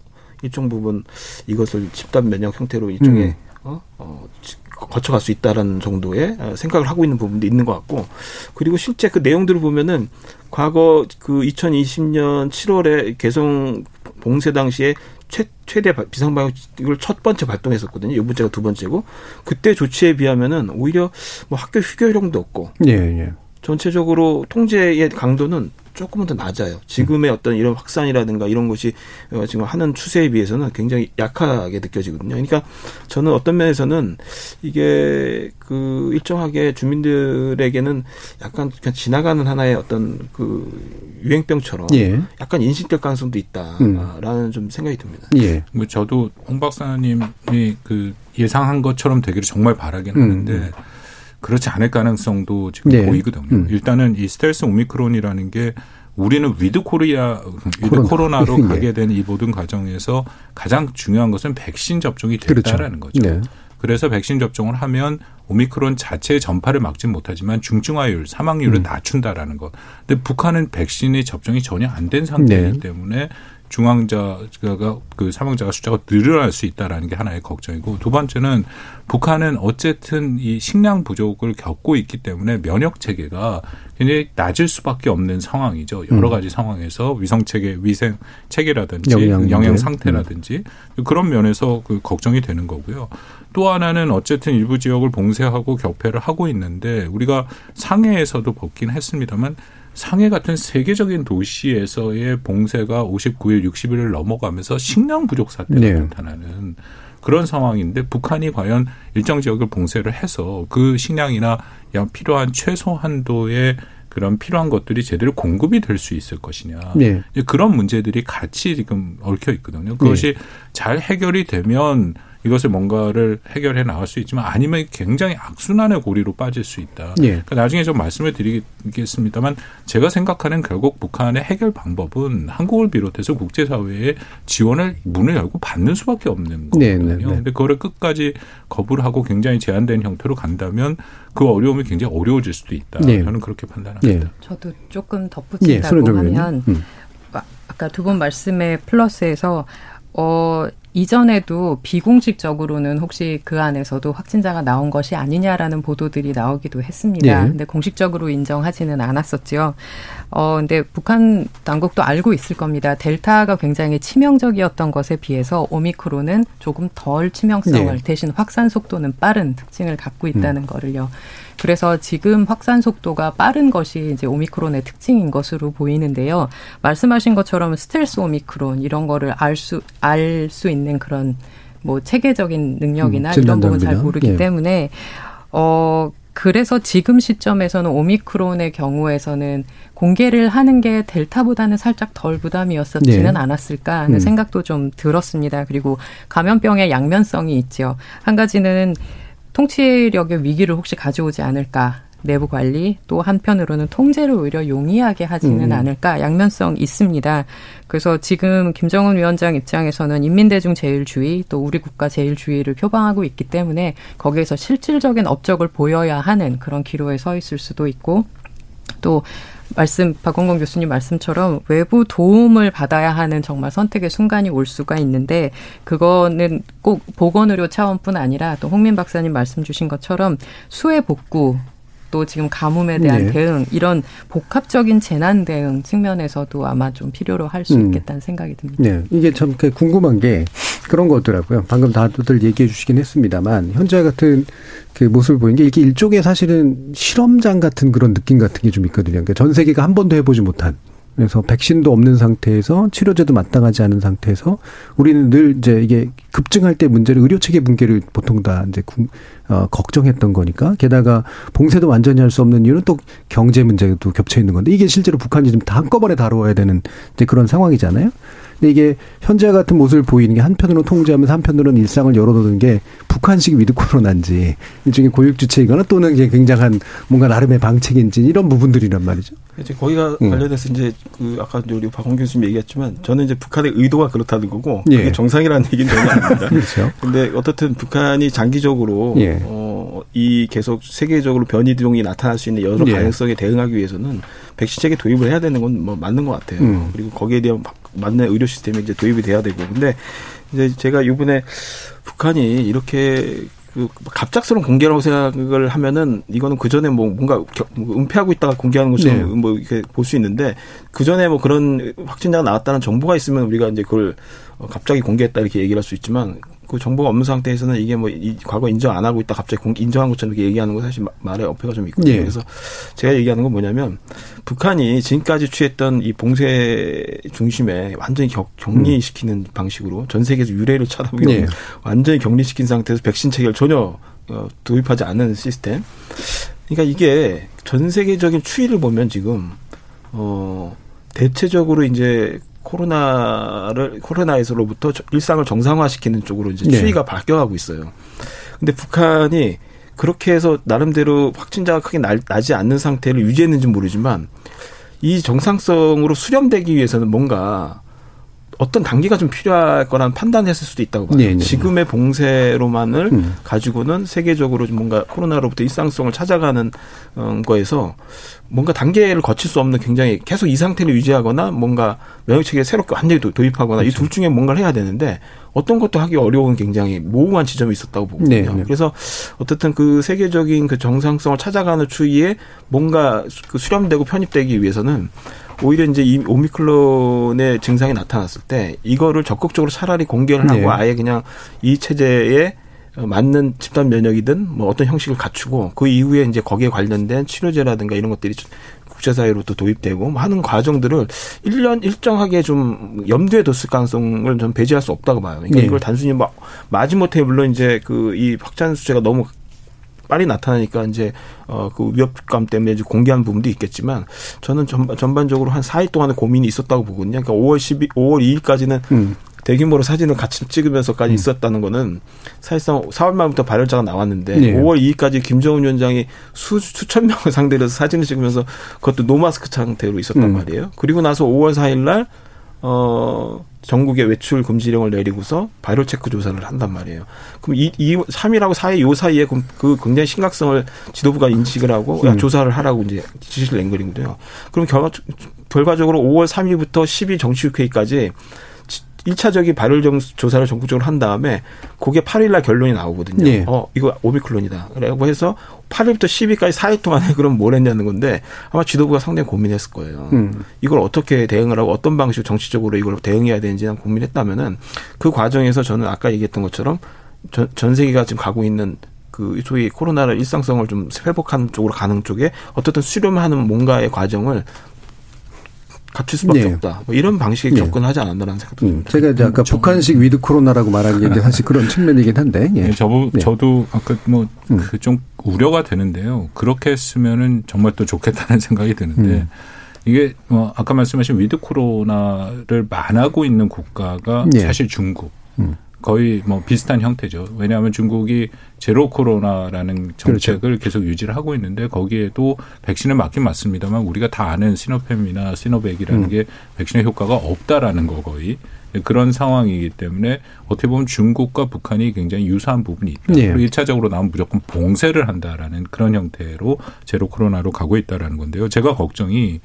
일정 부분 이것을 집단 면역 형태로 일종의 음. 어, 어, 지- 거쳐갈 수 있다라는 정도의 어, 생각을 하고 있는 부분도 있는 것 같고 그리고 실제 그 내용들을 보면은 과거 그 2020년 7월에 개성 봉쇄 당시에 최, 최대 바- 비상방역을 첫 번째 발동했었거든요. 이 번째가 두 번째고 그때 조치에 비하면은 오히려 뭐 학교 휴교령도 없고 예, 예. 전체적으로 통제의 강도는 조금은 더 낮아요. 지금의 어떤 이런 확산이라든가 이런 것이 어, 지금 하는 추세에 비해서는 굉장히 약하게 느껴지거든요. 그러니까 저는 어떤 면에서는 이게 그 일정하게 주민들에게는 약간 그냥 지나가는 하나의 어떤 그 유행병처럼 예. 약간 인식될 가능성도 있다라는 음. 좀 생각이 듭니다. 예. 뭐 저도 홍 박사님이 그 예상한 것처럼 되기를 정말 바라긴 음. 하는데 그렇지 않을 가능성도 지금 네. 보이거든요. 음. 일단은 이 스텔스 오미크론이라는 게 우리는 with Korea, with 코로나. 로 네. 가게 된 이 모든 과정에서 가장 중요한 것은 백신 접종이 됐다라는 그렇죠. 거죠. 네. 그래서 백신 접종을 하면 오미크론 자체의 전파를 막지 못하지만 중증화율, 사망률을 음. 낮춘다라는 것. 근데 북한은 백신이 접종이 전혀 안 된 상태이기 네. 때문에 중환자가 그 사망자가 숫자가 늘어날 수 있다라는 게 하나의 걱정이고 두 번째는 북한은 어쨌든 이 식량 부족을 겪고 있기 때문에 면역 체계가 굉장히 낮을 수밖에 없는 상황이죠. 여러 음. 가지 음. 상황에서 위성 체계, 위생 체계라든지 영양, 영양 상태라든지 음. 그런 면에서 그 걱정이 되는 거고요. 또 하나는 어쨌든 일부 지역을 봉쇄하고 격폐를 하고 있는데 우리가 상해에서도 벗긴 했습니다만 상해 같은 세계적인 도시에서의 봉쇄가 59일, 60일을 넘어가면서 식량 부족 사태가 네. 나타나는 그런 상황인데 북한이 과연 일정 지역을 봉쇄를 해서 그 식량이나 필요한 최소 한도의 그런 필요한 것들이 제대로 공급이 될 수 있을 것이냐. 네. 그런 문제들이 같이 지금 얽혀 있거든요. 그것이 네. 잘 해결이 되면 이것을 뭔가를 해결해 나갈 수 있지만 아니면 굉장히 악순환의 고리로 빠질 수 있다. 예. 그러니까 나중에 좀 말씀을 드리겠습니다만 제가 생각하는 결국 북한의 해결 방법은 한국을 비롯해서 국제사회의 지원을 문을 열고 받는 수밖에 없는 네, 네, 거거든요. 네, 네, 근데 그거를 끝까지 거부를 하고 굉장히 제한된 형태로 간다면 그 어려움이 굉장히 어려워질 수도 있다. 네. 저는 그렇게 판단합니다. 네. 저도 조금 덧붙인다고 하면 음. 아까 두 분 말씀에 플러스해서 어 이전에도 비공식적으로는 혹시 그 안에서도 확진자가 나온 것이 아니냐라는 보도들이 나오기도 했습니다. 네. 근데 공식적으로 인정하지는 않았었죠. 어, 근데 북한 당국도 알고 있을 겁니다. 델타가 굉장히 치명적이었던 것에 비해서 오미크론은 조금 덜 치명성을 네. 대신 확산 속도는 빠른 특징을 갖고 있다는 음. 거를요. 그래서 지금 확산 속도가 빠른 것이 이제 오미크론의 특징인 것으로 보이는데요. 말씀하신 것처럼 스텔스 오미크론 이런 거를 알 수 알 수 있는 그런 뭐 체계적인 능력이나 음, 이런 부분 잘 모르기 예. 때문에 어 그래서 지금 시점에서는 오미크론의 경우에서는 공개를 하는 게 델타보다는 살짝 덜 부담이었었지는 네. 않았을까 하는 음. 생각도 좀 들었습니다. 그리고 감염병의 양면성이 있죠. 한 가지는 통치력의 위기를 혹시 가져오지 않을까 내부 관리 또 한편으로는 통제를 오히려 용이하게 하지는 음. 않을까 양면성 있습니다. 그래서 지금 김정은 위원장 입장에서는 인민대중 제일주의 또 우리 국가 제일주의를 표방하고 있기 때문에 거기에서 실질적인 업적을 보여야 하는 그런 기로에 서 있을 수도 있고 또 말씀 박원건 교수님 말씀처럼 외부 도움을 받아야 하는 정말 선택의 순간이 올 수가 있는데 그거는 꼭 보건의료 차원뿐 아니라 또 홍민 박사님 말씀 주신 것처럼 수해 복구 또 지금 가뭄에 대한 네. 대응 이런 복합적인 재난 대응 측면에서도 아마 좀 필요로 할수 음. 있겠다는 생각이 듭니다. 네, 이게 참 궁금한 게 그런 거더라고요. 방금 다들 얘기해 주시긴 했습니다만 현재 같은 그 모습을 보이는 게 이게 일종의 사실은 실험장 같은 그런 느낌 같은 게 좀 있거든요. 그러니까 전 세계가 한 번도 해보지 못한 그래서 백신도 없는 상태에서 치료제도 마땅하지 않은 상태에서 우리는 늘 이제 이게 급증할 때 문제를 의료 체계 붕괴를 보통 다 이제 어, 걱정했던 거니까 게다가 봉쇄도 완전히 할 수 없는 이유는 또 경제 문제도 겹쳐 있는 건데 이게 실제로 북한이 지금 다 한꺼번에 다뤄야 되는 이제 그런 상황이잖아요. 근데 이게 현재 같은 모습을 보이는 게 한편으로 통제하면서 한편으로는 일상을 열어놓는 게 북한식 with 코로나인지 일종의 고육지책이거나 또는 이제 굉장한 뭔가 나름의 방책인지 이런 부분들이란 말이죠. 이제 거기가 음. 관련해서 이제 그 아까 우리 박원 교수님 얘기했지만 저는 이제 북한의 의도가 그렇다는 거고 예. 그게 정상이라는 얘기는 전혀 아닙니다. 그렇죠. 근데 어떻든 북한이 장기적으로 예. 어, 이 계속 세계적으로 변이종이 나타날 수 있는 여러 예. 가능성에 대응하기 위해서는 백신 체계 도입을 해야 되는 건 뭐 맞는 것 같아요. 음. 그리고 거기에 대한 맞는 의료 시스템이 이제 도입이 돼야 되고 근데 이제 제가 이번에 북한이 이렇게 그 갑작스러운 공개라고 생각을 하면은 이거는 그 전에 뭐 뭔가 뭐 은폐하고 있다가 공개하는 것처럼 네. 뭐 이렇게 볼 수 있는데 그 전에 뭐 그런 확진자가 나왔다는 정보가 있으면 우리가 이제 그걸 갑자기 공개했다 이렇게 얘기를 할 수 있지만 그 정보가 없는 상태에서는 이게 뭐 이 과거 인정 안 하고 있다 갑자기 공, 인정한 것처럼 이렇게 얘기하는 거 사실 말에 어폐가 좀 있거든요. 예. 그래서 제가 얘기하는 건 뭐냐면 북한이 지금까지 취했던 이 봉쇄 중심에 완전히 격, 격리시키는 방식으로 전 세계에서 유례를 찾아보기 예. 완전히 격리시킨 상태에서 백신 체계를 전혀 어, 도입하지 않는 시스템. 그러니까 이게 전 세계적인 추이를 보면 지금 어 대체적으로 이제 코로나를 코로나에서로부터 저- 일상을 정상화시키는 쪽으로 이제 네. 추이가 바뀌어가고 있어요. 근데 북한이 그렇게 해서 나름대로 확진자가 크게 날- 나지 않는 상태를 유지했는지 모르지만 이 정상성으로 수렴되기 위해서는 뭔가 어떤 단계가 좀 필요할 거라는 판단했을 수도 있다고 봐요. 네, 네. 지금의 봉쇄로만을 음. 가지고는 세계적으로 좀 뭔가 코로나로부터 일상성을 찾아가는 어, 거에서 뭔가 단계를 거칠 수 없는 굉장히 계속 이 상태를 유지하거나 뭔가 면역 체계를 새롭게 완전히 도- 도입하거나 이 그렇죠. 둘 중에 뭔가를 해야 되는데 어떤 것도 하기 어려운 굉장히 모호한 지점이 있었다고 보거든요. 네, 네. 그래서 어쨌든 그 세계적인 그 정상성을 찾아가는 추이에 뭔가 수- 그 수렴되고 편입되기 위해서는 오히려 이제 이 오미클론의 증상이 나타났을 때 이거를 적극적으로 차라리 공개를 하고 네. 아예 그냥 이 체제에 어, 맞는 집단 면역이든 뭐 어떤 형식을 갖추고 그 이후에 이제 거기에 관련된 치료제라든가 이런 것들이 국제사회로도 도입되고 뭐 하는 과정들을 일년 일정하게 좀 염두에 뒀을 가능성을 좀 배제할 수 없다고 봐요. 그러니까 네. 이걸 단순히 막 마지못해 물론 이제 그 이 확산 수치가 너무 빨리 나타나니까 이제 어그 위협감 때문에 이제 공개한 부분도 있겠지만 저는 전, 전반적으로 한 4일 동안의 고민이 있었다고 보거든요. 그러니까 5월 12, 5월 2일까지는 음. 대규모로 사진을 같이 찍으면서까지 있었다는 거는 사실상 4월 말부터 발열자가 나왔는데 네. 5월 2일까지 김정은 위원장이 수, 수천 명을 상대로 해서 사진을 찍으면서 그것도 no 마스크 상태로 있었단 음. 말이에요. 그리고 나서 5월 4일 날 어, 전국에 외출 금지령을 내리고서 발열 체크 조사를 한단 말이에요. 그럼 이, 이 3일하고 4일 요 사이에 그, 그 굉장히 심각성을 지도부가 인식을 하고 야, 음. 조사를 하라고 이제 지시를 낸 거거든요. 그럼 결, 결과적으로 5월 3일부터 10일 정치국회의까지 1차적인 발열 정- 조사를 전국적으로 한 다음에 그게 8일날 결론이 나오거든요. 예. 어, 이거 오미클론이다. 라고 해서 8일부터 10일까지 4일 동안에 그럼 뭘 했냐는 건데 아마 지도부가 상당히 고민했을 거예요. 음. 이걸 어떻게 대응을 하고 어떤 방식으로 정치적으로 이걸 대응해야 되는지 고민했다면은 그 과정에서 저는 아까 얘기했던 것처럼 전, 전 세계가 지금 가고 있는 그 소위 코로나를 일상성을 좀 회복하는 쪽으로 가는 쪽에 어떻든 수렴하는 뭔가의 과정을 갖출 수밖에 네. 없다. 뭐 이런 방식의 네. 접근하지 않았나라는 생각도 음, 듭니다. 제가 이제 아까 북한식 with 코로나라고 말한 게 이제 사실 그런 측면이긴 한데. 예. 네, 저도 네. 저도 아까 뭐 음. 그 좀 우려가 되는데요. 그렇게 했으면은 정말 또 좋겠다는 생각이 드는데 음. 이게 뭐 아까 말씀하신 with 코로나를 안 하고 있는 국가가 예. 사실 중국. 음. 거의 뭐 비슷한 형태죠. 왜냐하면 중국이 제로 코로나라는 정책을 그렇죠. 계속 유지를 하고 있는데 거기에도 백신을 맞긴 맞습니다만 우리가 다 아는 시노팜이나 시노백이라는 음. 게 백신의 효과가 없다라는 거 거의 그런 상황이기 때문에 어떻게 보면 중국과 북한이 굉장히 유사한 부분이 있다. 예. 그리고 일차적으로 나면 무조건 봉쇄를 한다라는 그런 형태로 제로 코로나로 가고 있다라는 건데요. 제가 걱정이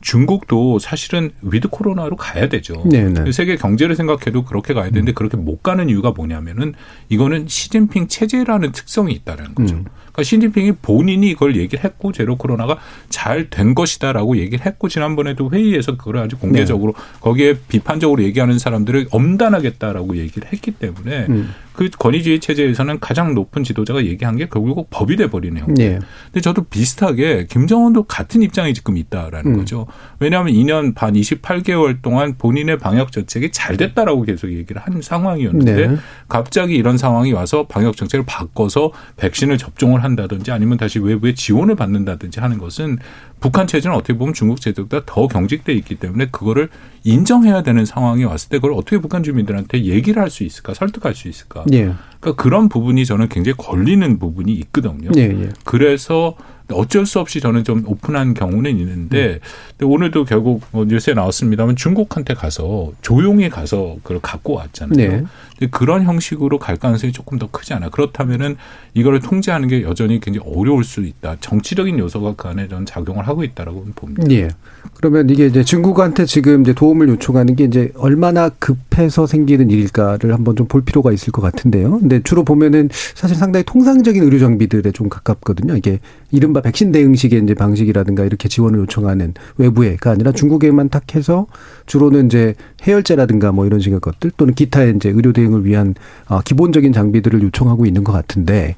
중국도 사실은 with 코로나로 가야 되죠. 네, 네. 세계 경제를 생각해도 그렇게 가야 되는데 그렇게 못 가는 이유가 뭐냐면은 이거는 시진핑 체제라는 특성이 있다는 거죠. 음. 그러니까 시진핑이 본인이 이걸 얘기를 했고 제로 코로나가 잘 된 것이다라고 얘기를 했고 지난번에도 회의에서 그걸 아주 공개적으로 네. 거기에 비판적으로 얘기하는 사람들을 엄단하겠다라고 얘기를 했기 때문에 음. 그 권위주의 체제에서는 가장 높은 지도자가 얘기한 게 결국 법이 돼 버리네요. 예. 근데 저도 비슷하게 김정은도 같은 입장이 지금 있다라는 음. 거죠. 왜냐하면 2년 반 28개월 동안 본인의 방역 정책이 잘 됐다라고 계속 얘기를 한 상황이었는데 네. 갑자기 이런 상황이 와서 방역 정책을 바꿔서 백신을 접종을 한 다든지 아니면 다시 외부의 지원을 받는다든지 하는 것은 북한 체제는 어떻게 보면 중국 체제보다 더 경직돼 있기 때문에 그거를 인정해야 되는 상황이 왔을 때 그걸 어떻게 북한 주민들한테 얘기를 할 수 있을까 설득할 수 있을까 예. 그러니까 그런 부분이 저는 굉장히 걸리는 부분이 있거든요. 예, 예. 그래서 어쩔 수 없이 저는 좀 오픈한 경우는 있는데 근데 오늘도 결국 뭐 뉴스에 나왔습니다만 중국한테 가서 조용히 가서 그걸 갖고 왔잖아요. 네. 그런 형식으로 갈 가능성이 조금 더 크지 않아. 그렇다면은 이거를 통제하는 게 여전히 굉장히 어려울 수 있다. 정치적인 요소가 그 안에 저는 작용을 하고 있다라고 봅니다. 예. 그러면 이게 이제 중국한테 지금 이제 도움을 요청하는 게 이제 얼마나 급해서 생기는 일일까를 한번 좀 볼 필요가 있을 것 같은데요. 근데 주로 보면은 사실 상당히 통상적인 의료 장비들에 좀 가깝거든요. 이게 이른바 백신 대응식의 이제 방식이라든가 이렇게 지원을 요청하는 외부에가 아니라 중국에만 탁 해서 주로는 이제 해열제라든가 뭐 이런 식의 것들 또는 기타의 이제 의료 대응 을 위한 어, 기본적인 장비들을 요청하고 있는 것 같은데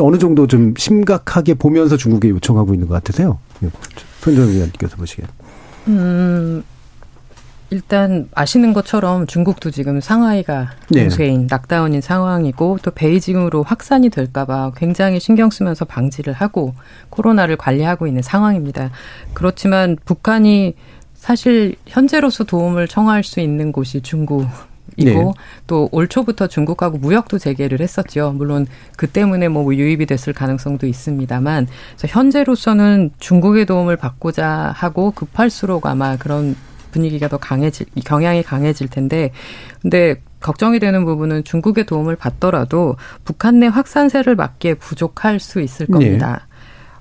어느 정도 좀 심각하게 보면서 중국에 요청하고 있는 것 같으세요? 손정 의원님께서 보시기에. 음, 일단 아시는 것처럼 중국도 지금 상하이가 공세인 네. 락다운인 상황이고 또 베이징으로 확산이 될까봐 굉장히 신경 쓰면서 방지를 하고 코로나를 관리하고 있는 상황입니다. 그렇지만 북한이 사실 현재로서 도움을 청할 수 있는 곳이 중국. 이고 네. 또올 초부터 중국하고 무역도 재개를 했었죠. 물론 그 때문에 뭐 유입이 됐을 가능성도 있습니다만 현재로서는 중국의 도움을 받고자 하고 급할수록 아마 그런 분위기가 더 강해질 경향이 강해질 텐데 근데 걱정이 되는 부분은 중국의 도움을 받더라도 북한 내 확산세를 막기에 부족할 수 있을 겁니다. 네.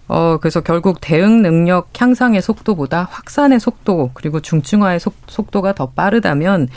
어, 그래서 결국 대응 능력 향상의 속도보다 확산의 속도, 그리고 중증화의 속, 속도가 더 빠르다면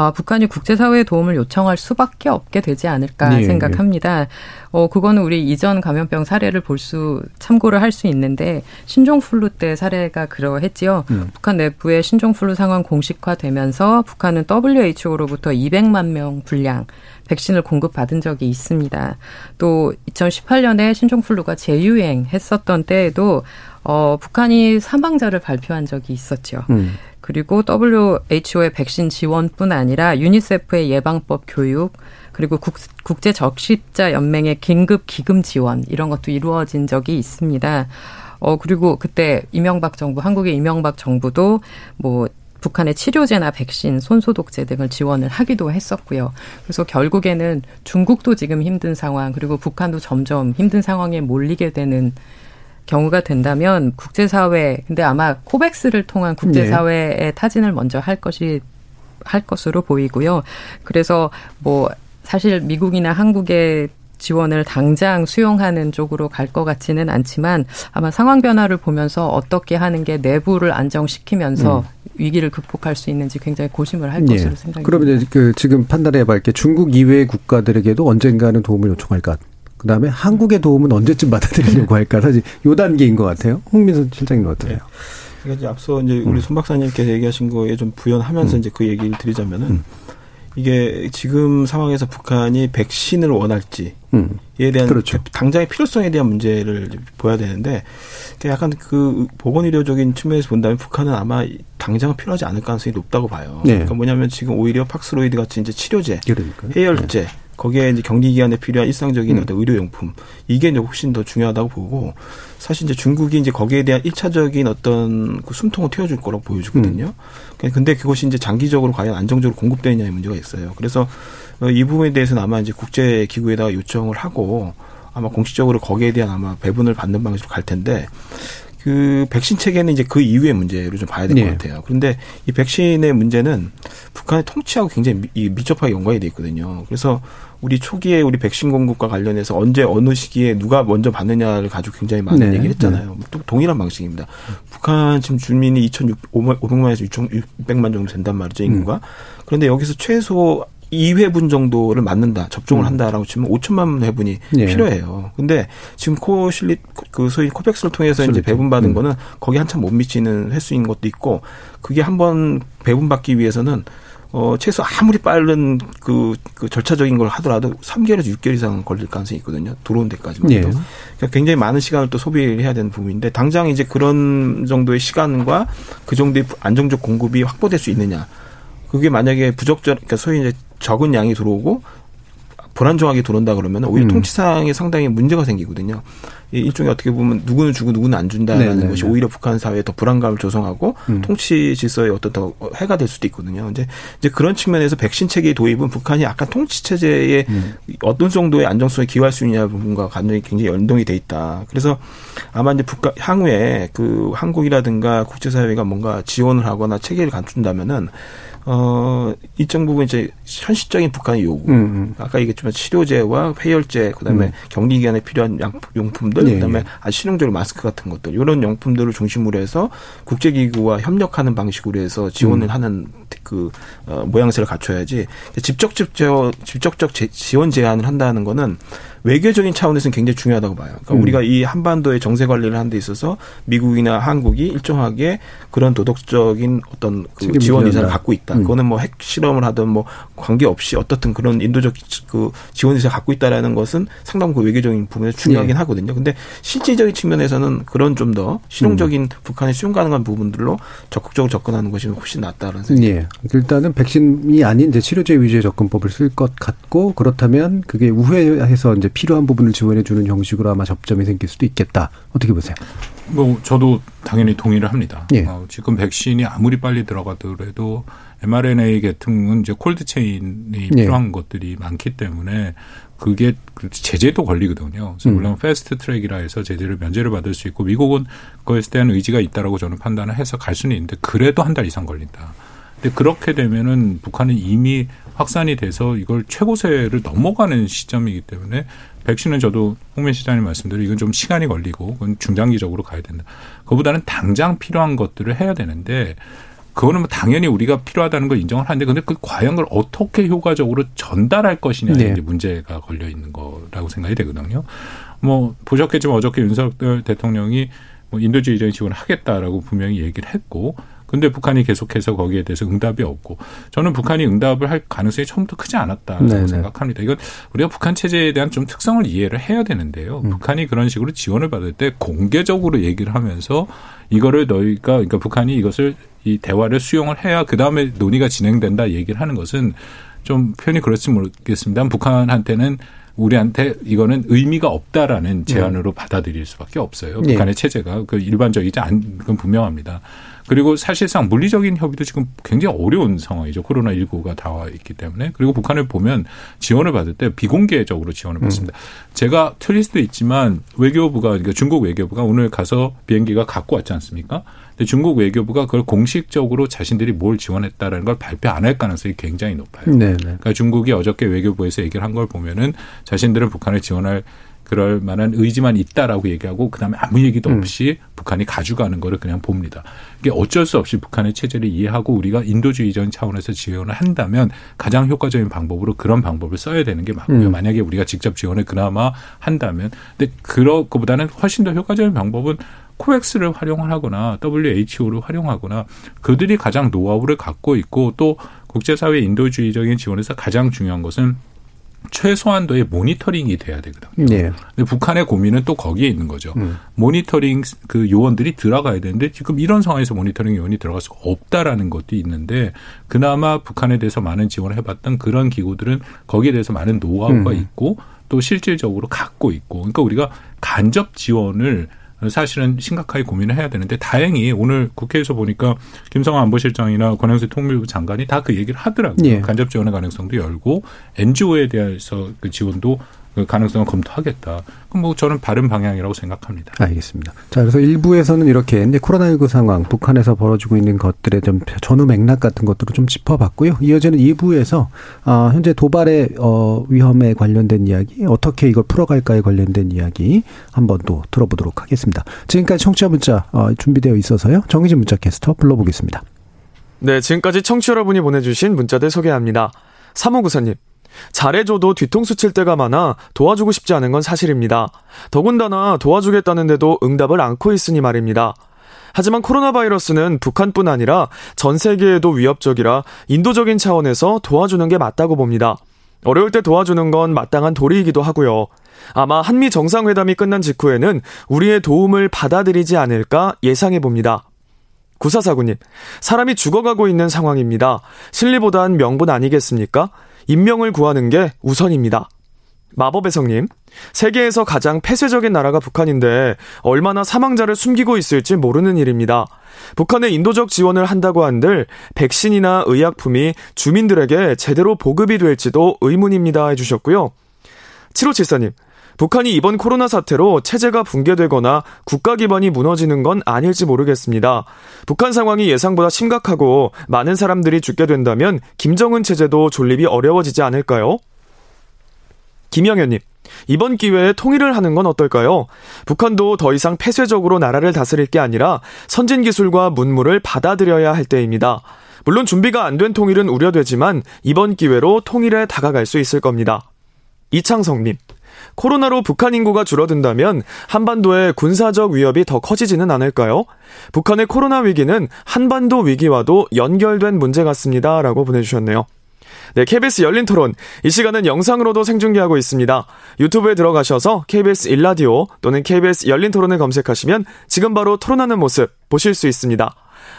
아, 북한이 국제사회의 도움을 요청할 수밖에 없게 되지 않을까 네, 생각합니다. 네. 어, 그거는 우리 이전 감염병 사례를 볼 수, 참고를 할 수 있는데, 신종플루 때 사례가 그러했지요. 음. 북한 내부의 신종플루 상황 공식화되면서 북한은 WHO로부터 200만 명 분량 백신을 공급받은 적이 있습니다. 또 2018년에 신종플루가 재유행했었던 때에도 어, 북한이 사망자를 발표한 적이 있었죠. 음. 그리고 WHO의 백신 지원뿐 아니라 유니세프의 예방법 교육, 그리고 국, 국제 적십자 연맹의 긴급 기금 지원 이런 것도 이루어진 적이 있습니다. 어 그리고 그때 이명박 정부 한국의 이명박 정부도 뭐 북한의 치료제나 백신, 손소독제 등을 지원을 하기도 했었고요. 그래서 결국에는 중국도 지금 힘든 상황, 그리고 북한도 점점 힘든 상황에 몰리게 되는 경우가 된다면 국제사회 근데 아마 코백스를 통한 국제사회의 네. 타진을 먼저 할 것이 할 것으로 보이고요. 그래서 뭐 사실 미국이나 한국의 지원을 당장 수용하는 쪽으로 갈 것 같지는 않지만 아마 상황 변화를 보면서 어떻게 하는 게 내부를 안정시키면서 음. 위기를 극복할 수 있는지 굉장히 고심을 할 네. 것으로 생각합니다. 그러면 그 지금 판단해 볼게 중국 이외의 국가들에게도 언젠가는 도움을 요청할까? 그다음에 한국의 도움은 언제쯤 받아들이려고 할까? 사실 요 단계인 것 같아요. 홍민선 실장님 어떠세요? 네. 그러니까 이제 앞서 이제 우리 음. 손 박사님께서 얘기하신 거에 좀 부연하면서 음. 이제 그 얘기를 드리자면은 음. 이게 지금 상황에서 북한이 백신을 원할지에 음. 대한 그렇죠. 당장의 필요성에 대한 문제를 보야 되는데 약간 그 보건의료적인 측면에서 본다면 북한은 아마 당장은 필요하지 않을 가능성이 높다고 봐요. 네. 그러니까 뭐냐면 지금 오히려 팍스로이드 같이 이제 치료제, 그러니까요. 해열제 네. 거기에 이제 격리 기간에 필요한 일상적인 음. 어떤 의료용품 이게 이제 훨씬 더 중요하다고 보고 사실 이제 중국이 이제 거기에 대한 일차적인 어떤 그 숨통을 틔워줄 거라고 보여주거든요. 음. 근데 그것이 이제 장기적으로 과연 안정적으로 공급되느냐의 문제가 있어요. 그래서 어, 이 부분에 대해서는 아마 이제 국제 기구에다가 요청을 하고 아마 공식적으로 거기에 대한 아마 배분을 받는 방식으로 갈 텐데 그 백신 체계는 이제 그 이후의 문제로 좀 봐야 될것 네. 같아요. 그런데 이 백신의 문제는 북한의 통치하고 굉장히 미, 밀접하게 연관이 돼 있거든요. 그래서 우리 초기에 우리 백신 공급과 관련해서 언제 어느 시기에 누가 먼저 받느냐를 가지고 굉장히 많은 네. 얘기를 했잖아요. 네. 또 동일한 방식입니다. 북한 지금 주민이 2,600만에서 6,600만 정도 된단 말이죠, 인구가. 음. 그런데 여기서 최소 2회분 정도를 맞는다, 접종을 음. 한다라고 치면 5천만 회분이 네. 필요해요. 근데 지금 코실리, 그 소위 코백스를 통해서 이제 배분받은 음. 거는 거기 한참 못 미치는 횟수인 것도 있고, 그게 한번 배분받기 위해서는 어, 최소 아무리 빠른 그, 그 절차적인 걸 하더라도 3개월에서 6개월 이상 걸릴 가능성이 있거든요. 들어온 데까지만 예. 그러니까 굉장히 많은 시간을 또 소비를 해야 되는 부분인데 당장 이제 그런 정도의 시간과 그 정도의 안정적 공급이 확보될 수 있느냐. 그게 만약에 부적절, 그러니까 소위 이제 적은 양이 들어오고 불안정하게 들어온다 그러면 오히려 음. 통치상에 상당히 문제가 생기거든요. 일종의 어떻게 보면 누구는 주고 누구는 안 준다라는 네네. 네, 것이 네. 오히려 북한 사회에 더 불안감을 조성하고 음. 통치 질서에 어떤 더 해가 될 수도 있거든요. 이제 이제 그런 측면에서 백신 체계 도입은 북한이 약간 통치 체제에 음. 어떤 정도의 안정성에 기여할 수 있냐 부분과 관련이 굉장히 연동이 돼 있다. 그래서 아마 이제 북한 향후에 그 한국이라든가 국제사회가 뭔가 지원을 하거나 체계를 갖춘다면은 어, 일정 부분 이제 현실적인 북한의 요구. 음, 음. 아까 얘기했지만 치료제와 회열제, 그 다음에 음. 격리 기간에 필요한 용품들, 네, 그 다음에 네. 아주 실용적으로 마스크 같은 것들, 이런 용품들을 중심으로 해서 국제기구와 협력하는 방식으로 해서 지원을 음. 하는 그, 어, 모양새를 갖춰야지 직접적, 직접적 지원 제한을 한다는 거는 외교적인 차원에서는 굉장히 중요하다고 봐요. 그러니까 음. 우리가 이 한반도의 정세 관리를 하는 데 있어서 미국이나 한국이 일정하게 그런 도덕적인 어떤 그 지원 의사를 갖고 있다. 음. 그거는 뭐 핵실험을 하든 뭐 관계없이 어떻든 그런 인도적 그 지원 의사를 갖고 있다라는 것은 상당 그 외교적인 부분에서 중요하긴 네. 하거든요. 근데 실질적인 측면에서는 그런 좀 더 실용적인 음. 북한의 수용 가능한 부분들로 적극적으로 접근하는 것이 훨씬 낫다는 생각이. 네. 일단은 백신이 아닌 이제 치료제 위주의 접근법을 쓸 것 같고 그렇다면 그게 우회해서 이제 필요한 부분을 지원해 주는 형식으로 아마 접점이 생길 수도 있겠다. 어떻게 보세요? 뭐 저도 당연히 동의를 합니다. 예. 어, 지금 백신이 아무리 빨리 들어가더라도 mRNA 계통은 이제 cold chain이 예. 필요한 것들이 많기 때문에 그게 그 제재도 걸리거든요. 그래서 음. 물론 fast track이라 해서 제재를 면제를 받을 수 있고 미국은 그것에 대한 의지가 있다라고 저는 판단을 해서 갈 수는 있는데 그래도 한 달 이상 걸린다. 근데 그렇게 되면은 북한은 이미 확산이 돼서 이걸 최고세를 넘어가는 시점이기 때문에 백신은 저도 홍민 시장님 말씀대로 이건 좀 시간이 걸리고 그건 중장기적으로 가야 된다. 그보다는 당장 필요한 것들을 해야 되는데 그거는 뭐 당연히 우리가 필요하다는 걸 인정을 하는데 근데 그 과연 그걸 어떻게 효과적으로 전달할 것이냐에 네. 이제 문제가 걸려 있는 거라고 생각이 되거든요. 뭐 보셨겠지만 어저께 윤석열 대통령이 뭐 인도주의적인 지원을 하겠다라고 분명히 얘기를 했고 근데 북한이 계속해서 거기에 대해서 응답이 없고 저는 북한이 응답을 할 가능성이 처음부터 크지 않았다고 네네. 생각합니다. 이건 우리가 북한 체제에 대한 좀 특성을 이해를 해야 되는데요. 음. 북한이 그런 식으로 지원을 받을 때 공개적으로 얘기를 하면서 이거를 너희가 그러니까 북한이 이것을 이 대화를 수용을 해야 그 다음에 논의가 진행된다 얘기를 하는 것은 좀 표현이 그렇지 모르겠습니다. 북한한테는 우리한테 이거는 의미가 없다라는 제안으로 네. 받아들일 수밖에 없어요. 네. 북한의 체제가 그 일반적이지 않은 건 분명합니다. 그리고 사실상 물리적인 협의도 지금 굉장히 어려운 상황이죠. 코로나19가 다와 있기 때문에. 그리고 북한을 보면 지원을 받을 때 비공개적으로 지원을 받습니다. 음. 제가 틀릴 수도 있지만 외교부가, 그러니까 중국 외교부가 오늘 가서 비행기가 갖고 왔지 않습니까? 근데 중국 외교부가 그걸 공식적으로 자신들이 뭘 지원했다라는 걸 발표 안 할 가능성이 굉장히 높아요. 네네. 네. 그러니까 중국이 어저께 외교부에서 얘기를 한 걸 보면은 자신들은 북한을 지원할 그럴 만한 의지만 있다라고 얘기하고 그다음에 아무 얘기도 음. 없이 음. 북한이 가져가는 거를 그냥 봅니다. 이게 어쩔 수 없이 북한의 체제를 이해하고 우리가 인도주의적인 차원에서 지원을 한다면 가장 효과적인 방법으로 그런 방법을 써야 되는 게 맞고요. 음. 만약에 우리가 직접 지원을 그나마 한다면 근데 그런 것보다는 훨씬 더 효과적인 방법은 코엑스를 활용을 하거나 WHO를 활용하거나 그들이 가장 노하우를 갖고 있고 또 국제사회 인도주의적인 지원에서 가장 중요한 것은 최소한도의 모니터링이 돼야 되거든요. 네. 근데 북한의 고민은 또 거기에 있는 거죠. 음. 모니터링 그 요원들이 들어가야 되는데 지금 이런 상황에서 모니터링 요원이 들어갈 수가 없다라는 것도 있는데 그나마 북한에 대해서 많은 지원을 해봤던 그런 기구들은 거기에 대해서 많은 노하우가 음. 있고 또 실질적으로 갖고 있고 그러니까 우리가 간접 지원을 사실은 심각하게 고민을 해야 되는데 다행히 오늘 국회에서 보니까 김성환 안보실장이나 권영세 통일부 장관이 다 그 얘기를 하더라고요. 예. 간접 지원의 가능성도 열고 NGO에 대해서 그 지원도 그 가능성을 검토하겠다. 그럼 뭐 저는 바른 방향이라고 생각합니다. 알겠습니다. 자, 그래서 일부에서는 이렇게 이제 코로나19 상황, 북한에서 벌어지고 있는 것들의 좀 전후 맥락 같은 것들을 좀 짚어봤고요. 이어지는 2부에서 어, 현재 도발의 어, 위험에 관련된 이야기, 어떻게 이걸 풀어갈까에 관련된 이야기 한번 또 들어보도록 하겠습니다. 지금까지 청취자 문자 어, 준비되어 있어서요. 정희진 문자 캐스터 불러보겠습니다. 네, 지금까지 청취 여러분이 보내주신 문자들 소개합니다. 3호구사님. 잘해줘도 뒤통수 칠 때가 많아 도와주고 싶지 않은 건 사실입니다. 더군다나 도와주겠다는데도 응답을 않고 있으니 말입니다. 하지만 코로나 바이러스는 북한뿐 아니라 전 세계에도 위협적이라 인도적인 차원에서 도와주는 게 맞다고 봅니다. 어려울 때 도와주는 건 마땅한 도리이기도 하고요. 아마 한미 정상회담이 끝난 직후에는 우리의 도움을 받아들이지 않을까 예상해 봅니다. 구사사구님, 사람이 죽어가고 있는 상황입니다. 실리보단 명분 아니겠습니까? 인명을 구하는 게 우선입니다. 마법의 성님, 세계에서 가장 폐쇄적인 나라가 북한인데 얼마나 사망자를 숨기고 있을지 모르는 일입니다. 북한에 인도적 지원을 한다고 한들 백신이나 의약품이 주민들에게 제대로 보급이 될지도 의문입니다 해주셨고요. 7574님, 북한이 이번 코로나 사태로 체제가 붕괴되거나 국가 기반이 무너지는 건 아닐지 모르겠습니다. 북한 상황이 예상보다 심각하고 많은 사람들이 죽게 된다면 김정은 체제도 존립이 어려워지지 않을까요? 김영현님, 이번 기회에 통일을 하는 건 어떨까요? 북한도 더 이상 폐쇄적으로 나라를 다스릴 게 아니라 선진 기술과 문물을 받아들여야 할 때입니다. 물론 준비가 안 된 통일은 우려되지만 이번 기회로 통일에 다가갈 수 있을 겁니다. 이창성님, 코로나로 북한 인구가 줄어든다면 한반도의 군사적 위협이 더 커지지는 않을까요? 북한의 코로나 위기는 한반도 위기와도 연결된 문제 같습니다. 라고 보내주셨네요. 네, KBS 열린 토론. 이 시간은 영상으로도 생중계하고 있습니다. 유튜브에 들어가셔서 KBS 일라디오 또는 KBS 열린 토론을 검색하시면 지금 바로 토론하는 모습 보실 수 있습니다.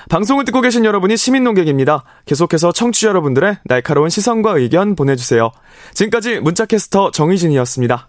방송을 듣고 계신 여러분이 시민 농객입니다. 계속해서 청취자 여러분들의 날카로운 시선과 의견 보내주세요. 지금까지 문자캐스터 정희진이었습니다.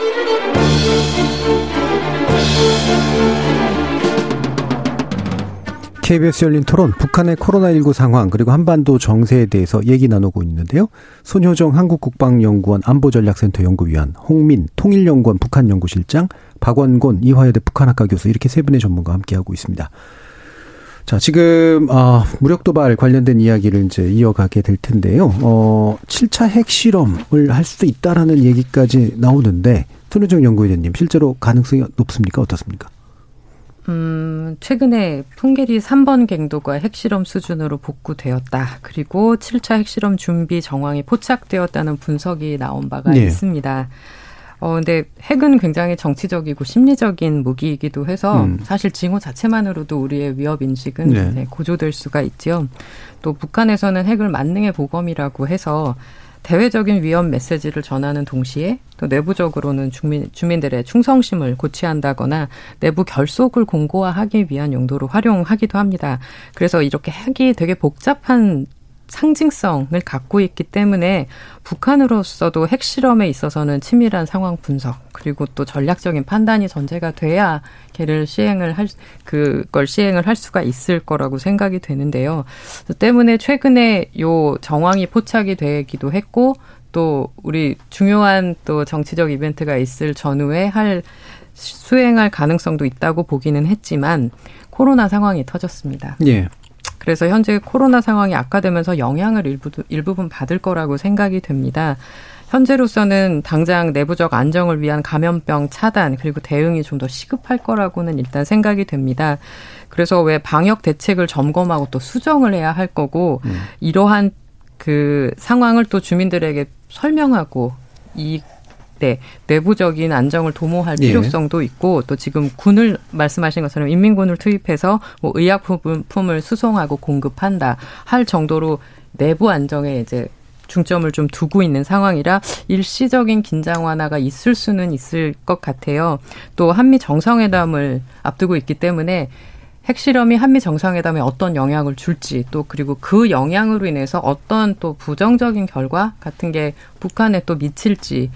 KBS 열린 토론, 북한의 코로나19 상황, 그리고 한반도 정세에 대해서 얘기 나누고 있는데요. 손효정 한국국방연구원 안보전략센터 연구위원, 홍민 통일연구원 북한연구실장, 박원곤 이화여대 북한학과 교수, 이렇게 세 분의 전문가와 함께하고 있습니다. 자, 지금, 아, 무력 도발 관련된 이야기를 이제 이어가게 될 텐데요. 어, 7차 핵실험을 할 수도 있다라는 얘기까지 나오는데, 손효정 연구위원님, 실제로 가능성이 높습니까? 어떻습니까? 음, 최근에 풍계리 3번 갱도가 핵실험 수준으로 복구되었다. 그리고 7차 핵실험 준비 정황이 포착되었다는 분석이 나온 바가 네. 있습니다. 어, 근데 핵은 굉장히 정치적이고 심리적인 무기이기도 해서 음. 사실 징후 자체만으로도 우리의 위협 인식은 네. 네, 고조될 수가 있죠. 또 북한에서는 핵을 만능의 보검이라고 해서 대외적인 위험 메시지를 전하는 동시에 또 내부적으로는 주민, 주민들의 충성심을 고취한다거나 내부 결속을 공고화하기 위한 용도로 활용하기도 합니다. 그래서 이렇게 핵이 되게 복잡한 상징성을 갖고 있기 때문에 북한으로서도 핵실험에 있어서는 치밀한 상황 분석 그리고 또 전략적인 판단이 전제가 돼야 걔를 시행을 할 그걸 시행을 할 수가 있을 거라고 생각이 되는데요. 때문에 최근에 요 정황이 포착이 되기도 했고 또 우리 중요한 또 정치적 이벤트가 있을 전후에 할 수행할 가능성도 있다고 보기는 했지만 코로나 상황이 터졌습니다. 예. 그래서 현재 코로나 상황이 악화되면서 영향을 일부, 일부분 받을 거라고 생각이 됩니다. 현재로서는 당장 내부적 안정을 위한 감염병 차단 그리고 대응이 좀 더 시급할 거라고는 일단 생각이 됩니다. 그래서 왜 방역 대책을 점검하고 또 수정을 해야 할 거고 음. 이러한 그 상황을 또 주민들에게 설명하고 이 네, 내부적인 안정을 도모할 예. 필요성도 예. 있고 또 지금 군을 말씀하신 것처럼 인민군을 투입해서 뭐 의약품을 수송하고 공급한다 할 정도로 내부 안정에 이제 중점을 좀 두고 있는 상황이라 일시적인 긴장 완화가 있을 수는 있을 것 같아요. 또 한미 정상회담을 앞두고 있기 때문에 핵실험이 한미 정상회담에 어떤 영향을 줄지 또 그리고 그 영향으로 인해서 어떤 또 부정적인 결과 같은 게 북한에 또 미칠지 에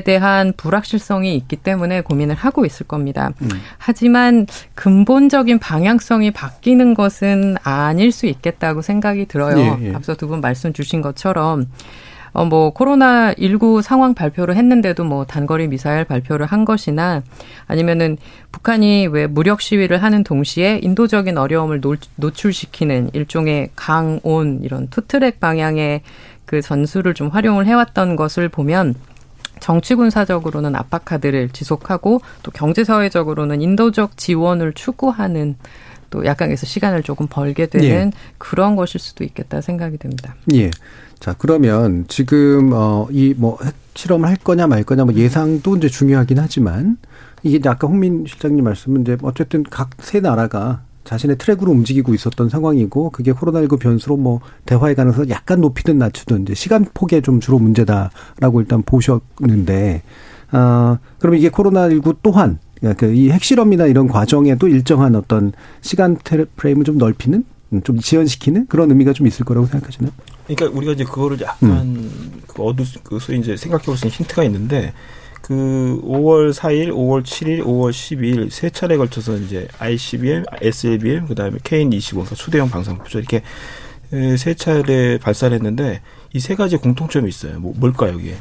대한 불확실성이 있기 때문에 고민을 하고 있을 겁니다. 음. 하지만 근본적인 방향성이 바뀌는 것은 아닐 수 있겠다고 생각이 들어요. 예, 예. 앞서 두 분 말씀 주신 것처럼 어, 뭐, 코로나19 상황 발표를 했는데도 뭐, 단거리 미사일 발표를 한 것이나 아니면은 북한이 왜 무력 시위를 하는 동시에 인도적인 어려움을 노, 노출시키는 일종의 강온 이런 two track 방향의 그 전술을 좀 활용을 해왔던 것을 보면 정치 군사적으로는 압박 카드를 지속하고 또 경제 사회적으로는 인도적 지원을 추구하는 또 약간에서 시간을 조금 벌게 되는 예. 그런 것일 수도 있겠다 생각이 됩니다. 예. 자 그러면 지금 어 이뭐 실험을 할 거냐 말 거냐 뭐 예상도 이제 중요하긴 하지만 이게 아까 홍민 실장님 말씀은 이제 어쨌든 각 세 나라가 자신의 트랙으로 움직이고 있었던 상황이고 그게 코로나19 변수로 뭐 대화의 가능성을 약간 높이든 낮추든 이제 시간 폭에 좀 주로 문제다라고 일단 보셨는데 아 그러면 이게 코로나19 또한 그러니까 이 핵실험이나 이런 과정에도 일정한 어떤 시간 프레임을 좀 넓히는 좀 지연시키는 그런 의미가 좀 있을 거라고 생각하시나요? 그러니까 우리가 이제 그거를 약간 음. 그 어두 그 소위 이제 생각해 볼 수 있는 힌트가 있는데 그 5월 4일, 5월 7일, 5월 12일 세 차례 걸쳐서 이제 ICBM, SLBM, 그다음에 KN25 초대형 방사포죠 이렇게 세 차례 발사를 했는데 이 세 가지 공통점이 있어요. 뭐 뭘까요, 이게?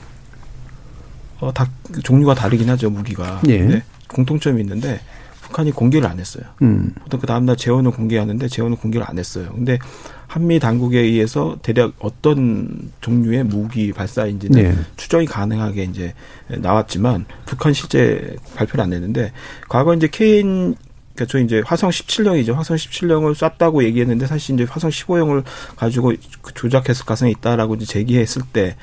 어, 다 종류가 다르긴 하죠, 무기가. 예. 네. 공통점이 있는데 북한이 공개를 안 했어요. 음. 보통 그 다음날 재원을 공개하는데 재원을 공개를 안 했어요. 근데 한미 당국에 의해서 대략 어떤 종류의 무기 발사인지는 네. 추정이 가능하게 이제 나왔지만 북한 실제 발표를 안 했는데 과거 이제 KN 그러니까 저 이제 화성 17형이죠. 화성 17형을 쐈다고 얘기했는데 사실 이제 화성 15형을 가지고 그 조작했을 가능성이 있다라고 이제 제기했을 때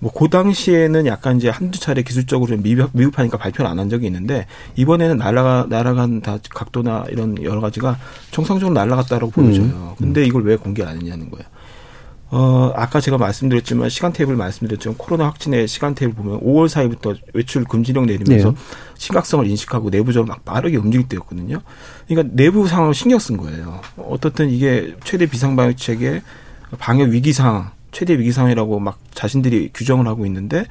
뭐, 그 당시에는 약간 이제 한두 차례 기술적으로 좀 미흡, 미흡하니까 발표를 안 한 적이 있는데, 이번에는 날아가, 날아간 다 각도나 이런 여러 가지가 정상적으로 날아갔다라고 보여져요. 음. 근데 이걸 왜 공개 안 했냐는 거예요. 어, 아까 제가 말씀드렸지만, 시간 테이블 말씀드렸지만, 코로나 확진의 시간 테이블 보면 5월 사이부터 외출 금지령 내리면서 네. 심각성을 인식하고 내부적으로 막 빠르게 움직일 때였거든요. 그러니까 내부 상황을 신경 쓴 거예요. 어떻든 이게 최대 비상방역 체계, 방역 위기 상황, 최대 위기 상황이라고 막 자신들이 규정을 하고 있는데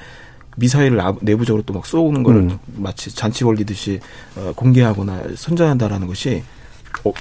미사일을 아- 내부적으로 또 막 쏘는 거를 음. 마치 잔치 벌리듯이 어, 공개하거나 선전한다라는 것이 어,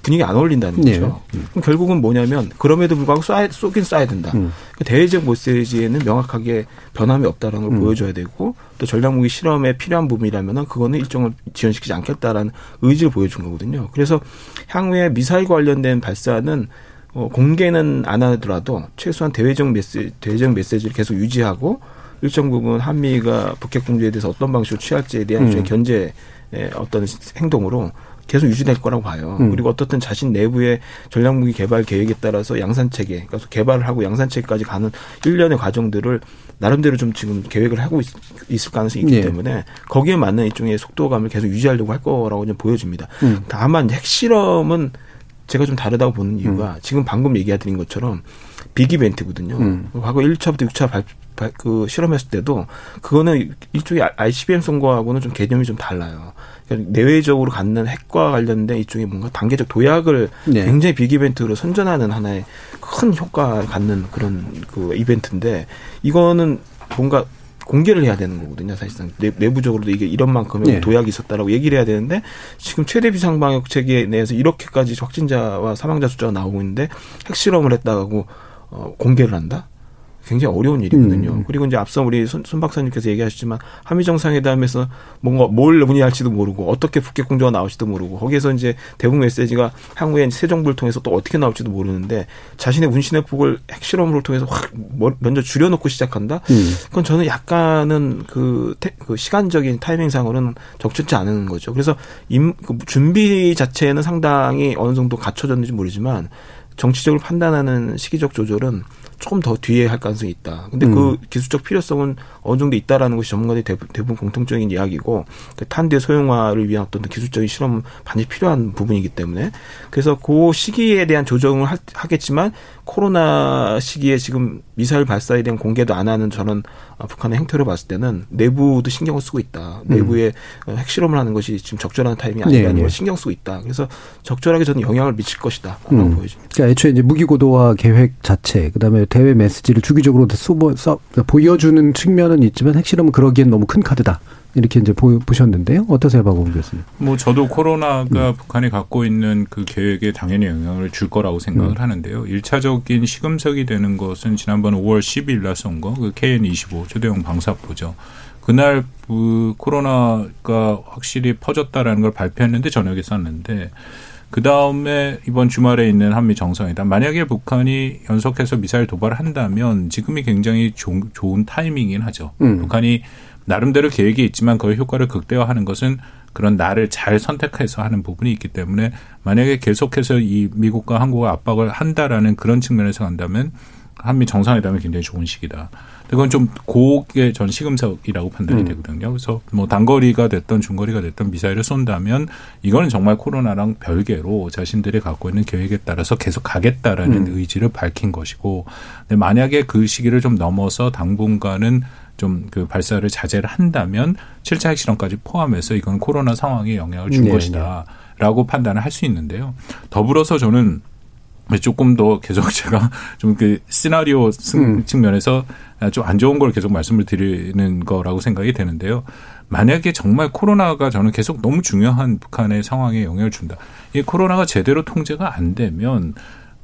분위기 안 어울린다는 네. 거죠. 그럼 결국은 뭐냐면 그럼에도 불구하고 쏴, 쏘긴 쏴야 된다. 음. 그 대외적 메시지에는 명확하게 변함이 없다는 걸 음. 보여줘야 되고 또 전략무기 실험에 필요한 부분이라면 그거는 일정을 지연시키지 않겠다라는 의지를 보여준 거거든요. 그래서 향후에 미사일 관련된 발사는 어, 공개는 안 하더라도 최소한 대외적 메시지, 대외적 메시지를 계속 유지하고 일정 부분 한미가 북핵 공조에 대해서 어떤 방식으로 취할지에 대한 음. 견제의 어떤 행동으로 계속 유지될 거라고 봐요. 음. 그리고 어떻든 자신 내부의 전략무기 개발 계획에 따라서 양산 체계, 그러니까 개발을 하고 양산 체계까지 가는 일련의 과정들을 나름대로 좀 지금 계획을 하고 있, 을 가능성이 있기 예. 때문에 거기에 맞는 일종의 속도감을 계속 유지하려고 할 거라고 좀 보여집니다. 음. 다만 핵실험은 제가 좀 다르다고 보는 이유가 지금 방금 얘기해드린 것처럼 빅 이벤트거든요. 음. 과거 1차부터 6차 발, 발, 그 실험했을 때도 그거는 일종의 ICBM 선거하고는 좀 개념이 좀 달라요. 그러니까 내외적으로 갖는 핵과 관련된 일종의 뭔가 단계적 도약을 네. 굉장히 빅 이벤트로 선전하는 하나의 큰 효과를 갖는 그런 그 이벤트인데 이거는 뭔가 공개를 해야 되는 거거든요. 사실상 내, 내부적으로도 이게 이런 만큼의 네. 도약이 있었다라고 얘기를 해야 되는데 지금 최대 비상 방역 체계 내에서 이렇게까지 확진자와 사망자 숫자가 나오고 있는데 핵실험을 했다고 어, 공개를 한다? 굉장히 어려운 일이거든요. 음. 그리고 이제 앞서 우리 손, 손 박사님께서 얘기하셨지만 한미 정상회담에서 뭔가 뭘 문의할지도 모르고 어떻게 북핵 공조가 나올지도 모르고 거기에서 이제 대북 메시지가 향후에 새 정부를 통해서 또 어떻게 나올지도 모르는데 자신의 운신의 폭을 핵실험으로 통해서 확 머- 먼저 줄여놓고 시작한다. 음. 그건 저는 약간은 그, 태- 그 시간적인 타이밍상으로는 적절치 않은 거죠. 그래서 임, 그 준비 자체는 상당히 어느 정도 갖춰졌는지 모르지만 정치적으로 판단하는 시기적 조절은 조금 더 뒤에 할 가능성이 있다. 근데 그 음. 기술적 필요성은 어느 정도 있다라는 것이 전문가들이 대부분, 대부분 공통적인 이야기고 그 탄두의 소형화를 위한 어떤 기술적인 실험 반드시 필요한 부분이기 때문에 그래서 그 시기에 대한 조정을 하, 하겠지만 코로나 시기에 지금 미사일 발사에 대한 공개도 안 하는 저는 어, 북한의 행태를 봤을 때는 내부도 신경을 쓰고 있다. 내부에 어, 핵실험을 하는 것이 지금 적절한 타이밍이 네, 아니라는 네. 걸 신경 쓰고 있다. 그래서 적절하게 저는 영향을 미칠 것이다 라고 음. 보여집니다. 그러니까 애초에 이제 무기 고도화 계획 자체, 그다음에 대외 메시지를 주기적으로 쏘보, 써, 보여주는 측면은 있지만 핵실험은 그러기엔 너무 큰 카드다. 이렇게 이제 보, 보셨는데요. 어떠세요, 박원 교수님? 뭐 저도 코로나가 북한이 갖고 있는 그 계획에 당연히 영향을 줄 거라고 생각을 음. 하는데요. 일차적인 시금석이 되는 것은 지난번 5월 10일 날 쏜 거, 그 KN25 초대형 방사포죠. 그날 그 코로나가 확실히 퍼졌다라는 걸 발표했는데 저녁에 쐈는데 그 다음에 이번 주말에 있는 한미 정상회담 만약에 북한이 연속해서 미사일 도발을 한다면 지금이 굉장히 조, 좋은 타이밍이긴 하죠. 음. 북한이 나름대로 계획이 있지만 그 효과를 극대화하는 것은 그런 날을 잘 선택해서 하는 부분이 있기 때문에 만약에 계속해서 이 미국과 한국을 압박을 한다라는 그런 측면에서 간다면 한미 정상회담이 굉장히 좋은 시기다. 그건 좀 고의 전 시금석이라고 판단이 음. 되거든요. 그래서 뭐 단거리가 됐던 중거리가 됐던 미사일을 쏜다면 이거는 정말 코로나랑 별개로 자신들이 갖고 있는 계획에 따라서 계속 가겠다라는 음. 의지를 밝힌 것이고 근데 만약에 그 시기를 좀 넘어서 당분간은 좀그 발사를 자제를 한다면 7차 핵실험까지 포함해서 이건 코로나 상황에 영향을 준 네, 것이다라고 판단을 할 수 있는데요. 더불어서 저는 조금 더 계속 제가 좀 그 시나리오 승- 음. 측면에서 좀 안 좋은 걸 계속 말씀을 드리는 거라고 생각이 되는데요. 만약에 정말 코로나가 저는 계속 너무 중요한 북한의 상황에 영향을 준다. 이 코로나가 제대로 통제가 안 되면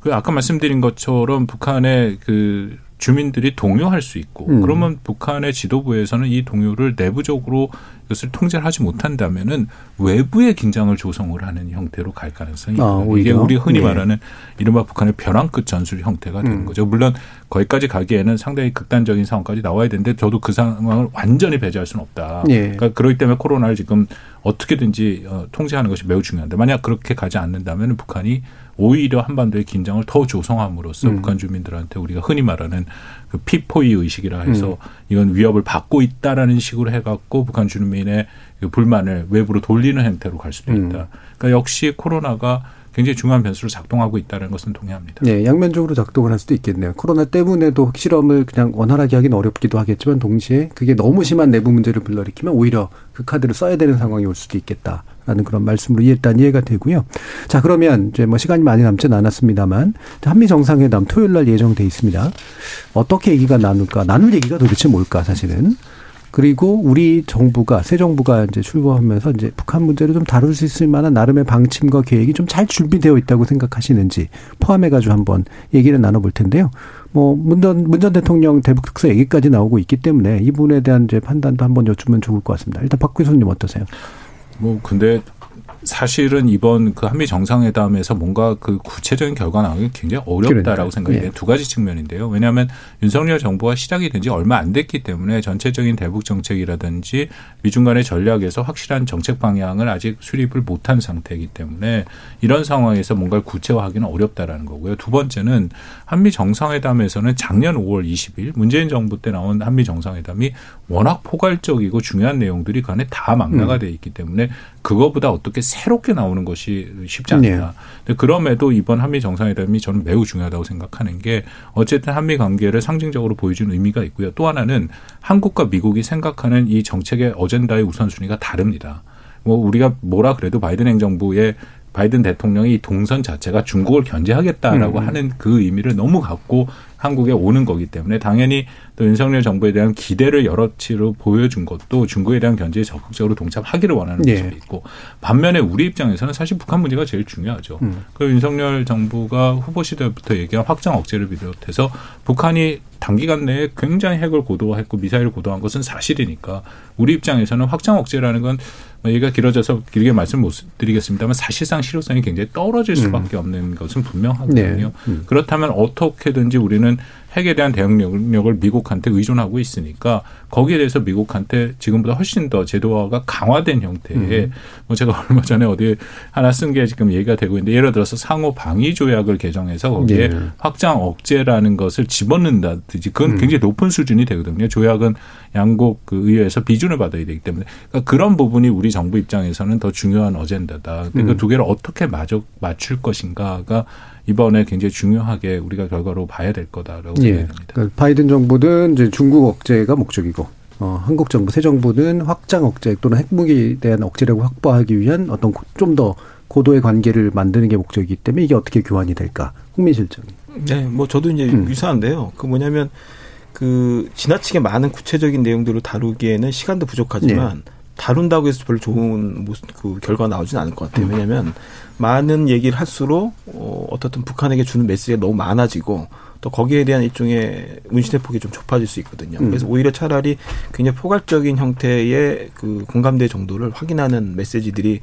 그 아까 말씀드린 것처럼 북한의 그 주민들이 동요할 수 있고 음. 그러면 북한의 지도부에서는 이 동요를 내부적으로 이것을 통제를 하지 못한다면은 외부의 긴장을 조성을 하는 형태로 갈 가능성이 아, 있다. 이게 우리 흔히 네. 말하는 이른바 북한의 벼랑 끝 전술 형태가 되는 음. 거죠. 물론 거기까지 가기에는 상당히 극단적인 상황까지 나와야 되는데 저도 그 상황을 완전히 배제할 수는 없다. 네. 그러니까 그렇기 때문에 코로나를 지금 어떻게든지 어, 통제하는 것이 매우 중요한데 만약 그렇게 가지 않는다면 북한이 오히려 한반도의 긴장을 더 조성함으로써 음. 북한 주민들한테 우리가 흔히 말하는 그 피포이 의식이라 해서 음. 이건 위협을 받고 있다라는 식으로 해갖고 북한 주민의 그 불만을 외부로 돌리는 형태로 갈 수도 음. 있다. 음. 그러니까 역시 코로나가 굉장히 중요한 변수로 작동하고 있다는 것은 동의합니다. 네, 양면적으로 작동을 할 수도 있겠네요. 코로나 때문에도 실험을 그냥 원활하게 하기는 어렵기도 하겠지만 동시에 그게 너무 심한 내부 문제를 불러일으키면 오히려 그 카드를 써야 되는 상황이 올 수도 있겠다. 라는 그런 말씀으로 일단 이해가 되고요. 자, 그러면 이제 뭐 시간이 많이 남지는 않았습니다만 한미 정상회담 토요일 날 예정돼 있습니다. 어떻게 얘기가 나눌까? 나눌 얘기가 도대체 뭘까, 사실은. 그리고 우리 정부가 새 정부가 이제 출범하면서 이제 북한 문제를 좀 다룰 수 있을 만한 나름의 방침과 계획이 좀 잘 준비되어 있다고 생각하시는지 포함해 가지고 한번 얘기를 나눠 볼 텐데요. 뭐 문전 문전 대통령 대북 특사 얘기까지 나오고 있기 때문에 이 부분에 대한 이제 판단도 한번 여쭈면 좋을 것 같습니다. 일단 박 교수님 어떠세요? 뭐 근데 사실은 이번 그 한미 정상회담에서 뭔가 그 구체적인 결과 나오기 굉장히 어렵다라고. 생각이 돼요. 예. 두 가지 측면인데요. 왜냐하면 윤석열 정부가 시작이 된 지 얼마 안 됐기 때문에 전체적인 대북 정책이라든지 미중 간의 전략에서 확실한 정책 방향을 아직 수립을 못한 상태이기 때문에 이런 상황에서 뭔가를 구체화하기는 어렵다라는 거고요. 두 번째는 한미 정상회담에서는 작년 5월 20일 문재인 정부 때 나온 한미 정상회담이 워낙 포괄적이고 중요한 내용들이 그 안에 다 망라가 음. 돼 있기 때문에 그거보다 어떻게 새롭게 나오는 것이 쉽지 않다. 네. 그럼에도 이번 한미 정상회담이 저는 매우 중요하다고 생각하는 게 어쨌든 한미 관계를 상징적으로 보여주는 의미가 있고요. 또 하나는 한국과 미국이 생각하는 이 정책의 어젠다의 우선순위가 다릅니다. 뭐 우리가 뭐라 그래도 바이든 행정부의 바이든 대통령이 동선 자체가 중국을 견제하겠다라고 음. 하는 그 의미를 너무 갖고 한국에 오는 거기 때문에 당연히 또 윤석열 정부에 대한 기대를 여러치로 보여준 것도 중국에 대한 견제에 적극적으로 동참하기를 원하는 네. 모습이 있고 반면에 우리 입장에서는 사실 북한 문제가 제일 중요하죠. 음. 그 윤석열 정부가 후보 시절부터 얘기한 확장 억제를 비롯해서 북한이 단기간 내에 굉장히 핵을 고도화했고 미사일을 고도화한 것은 사실이니까 우리 입장에서는 확장 억제라는 건뭐 얘기가 길어져서 길게 말씀 못 드리겠습니다만 사실상 실효성이 굉장히 떨어질 수밖에 음. 없는 것은 분명하거든요. 네. 음. 그렇다면 어떻게든지 우리는 핵에 대한 대응 능력을 미국한테 의존하고 있으니까 거기에 대해서 미국한테 지금보다 훨씬 더 제도화가 강화된 형태의 음. 뭐 제가 얼마 전에 어디 하나 쓴 게 지금 얘기가 되고 있는데 예를 들어서 상호 방위 조약을 개정해서 거기에 네. 확장 억제라는 것을 집어넣는다든지 그건 음. 굉장히 높은 수준이 되거든요. 조약은 양국 그 의회에서 비준을 받아야 되기 때문에 그러니까 그런 부분이 우리 정부 입장에서는 더 중요한 어젠다다. 근데 그 음. 그두 개를 어떻게 맞출 것인가가 이번에 굉장히 중요하게 우리가 결과로 봐야 될 거다라고 예. 생각합니다. 그러니까 바이든 정부는 이제 중국 억제가 목적이고 어, 한국 정부 새 정부는 확장 억제 또는 핵무기에 대한 억제력을 확보하기 위한 어떤 좀 더 고도의 관계를 만드는 게 목적이기 때문에 이게 어떻게 교환이 될까? 국민 실장님. 네, 뭐 저도 이제 음. 유사한데요. 그 뭐냐면 그 지나치게 많은 구체적인 내용들을 다루기에는 시간도 부족하지만 네. 다룬다고 해서 별로 좋은 모습, 그 결과가 나오지는 않을 것 같아요. 음. 왜냐하면 많은 얘기를 할수록 어, 어떻든 북한에게 주는 메시지가 너무 많아지고 또 거기에 대한 일종의 문신의 폭이 좀 좁아질 수 있거든요. 음. 그래서 오히려 차라리 굉장히 포괄적인 형태의 그 공감대 정도를 확인하는 메시지들이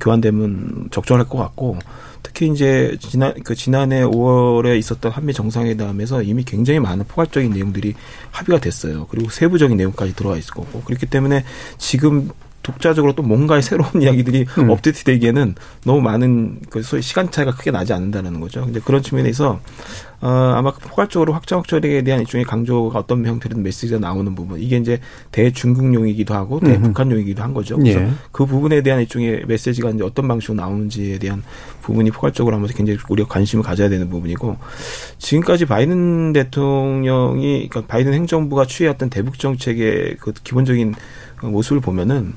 교환되면 적절할 것 같고 특히 이제 지난 그 지난해 5월에 있었던 한미 정상회담에서 이미 굉장히 많은 포괄적인 내용들이 합의가 됐어요. 그리고 세부적인 내용까지 들어와 있을 거고 그렇기 때문에 지금 독자적으로 또 뭔가의 새로운 이야기들이 음. 업데이트 되기에는 너무 많은 그 소위 시간 차이가 크게 나지 않는다는 거죠. 이제 그런 측면에서 어 아마 포괄적으로 확정 확철에 대한 일종의 강조가 어떤 형태로든 메시지가 나오는 부분 이게 이제 대중국용이기도 하고 대북한용이기도 한 거죠. 그래서 예. 그 부분에 대한 일종의 메시지가 이제 어떤 방식으로 나오는지에 대한 부분이 포괄적으로 하면서 굉장히 우리가 관심을 가져야 되는 부분이고 지금까지 바이든 대통령이 그러니까 바이든 행정부가 취해왔던 대북 정책의 그 기본적인 모습을 보면은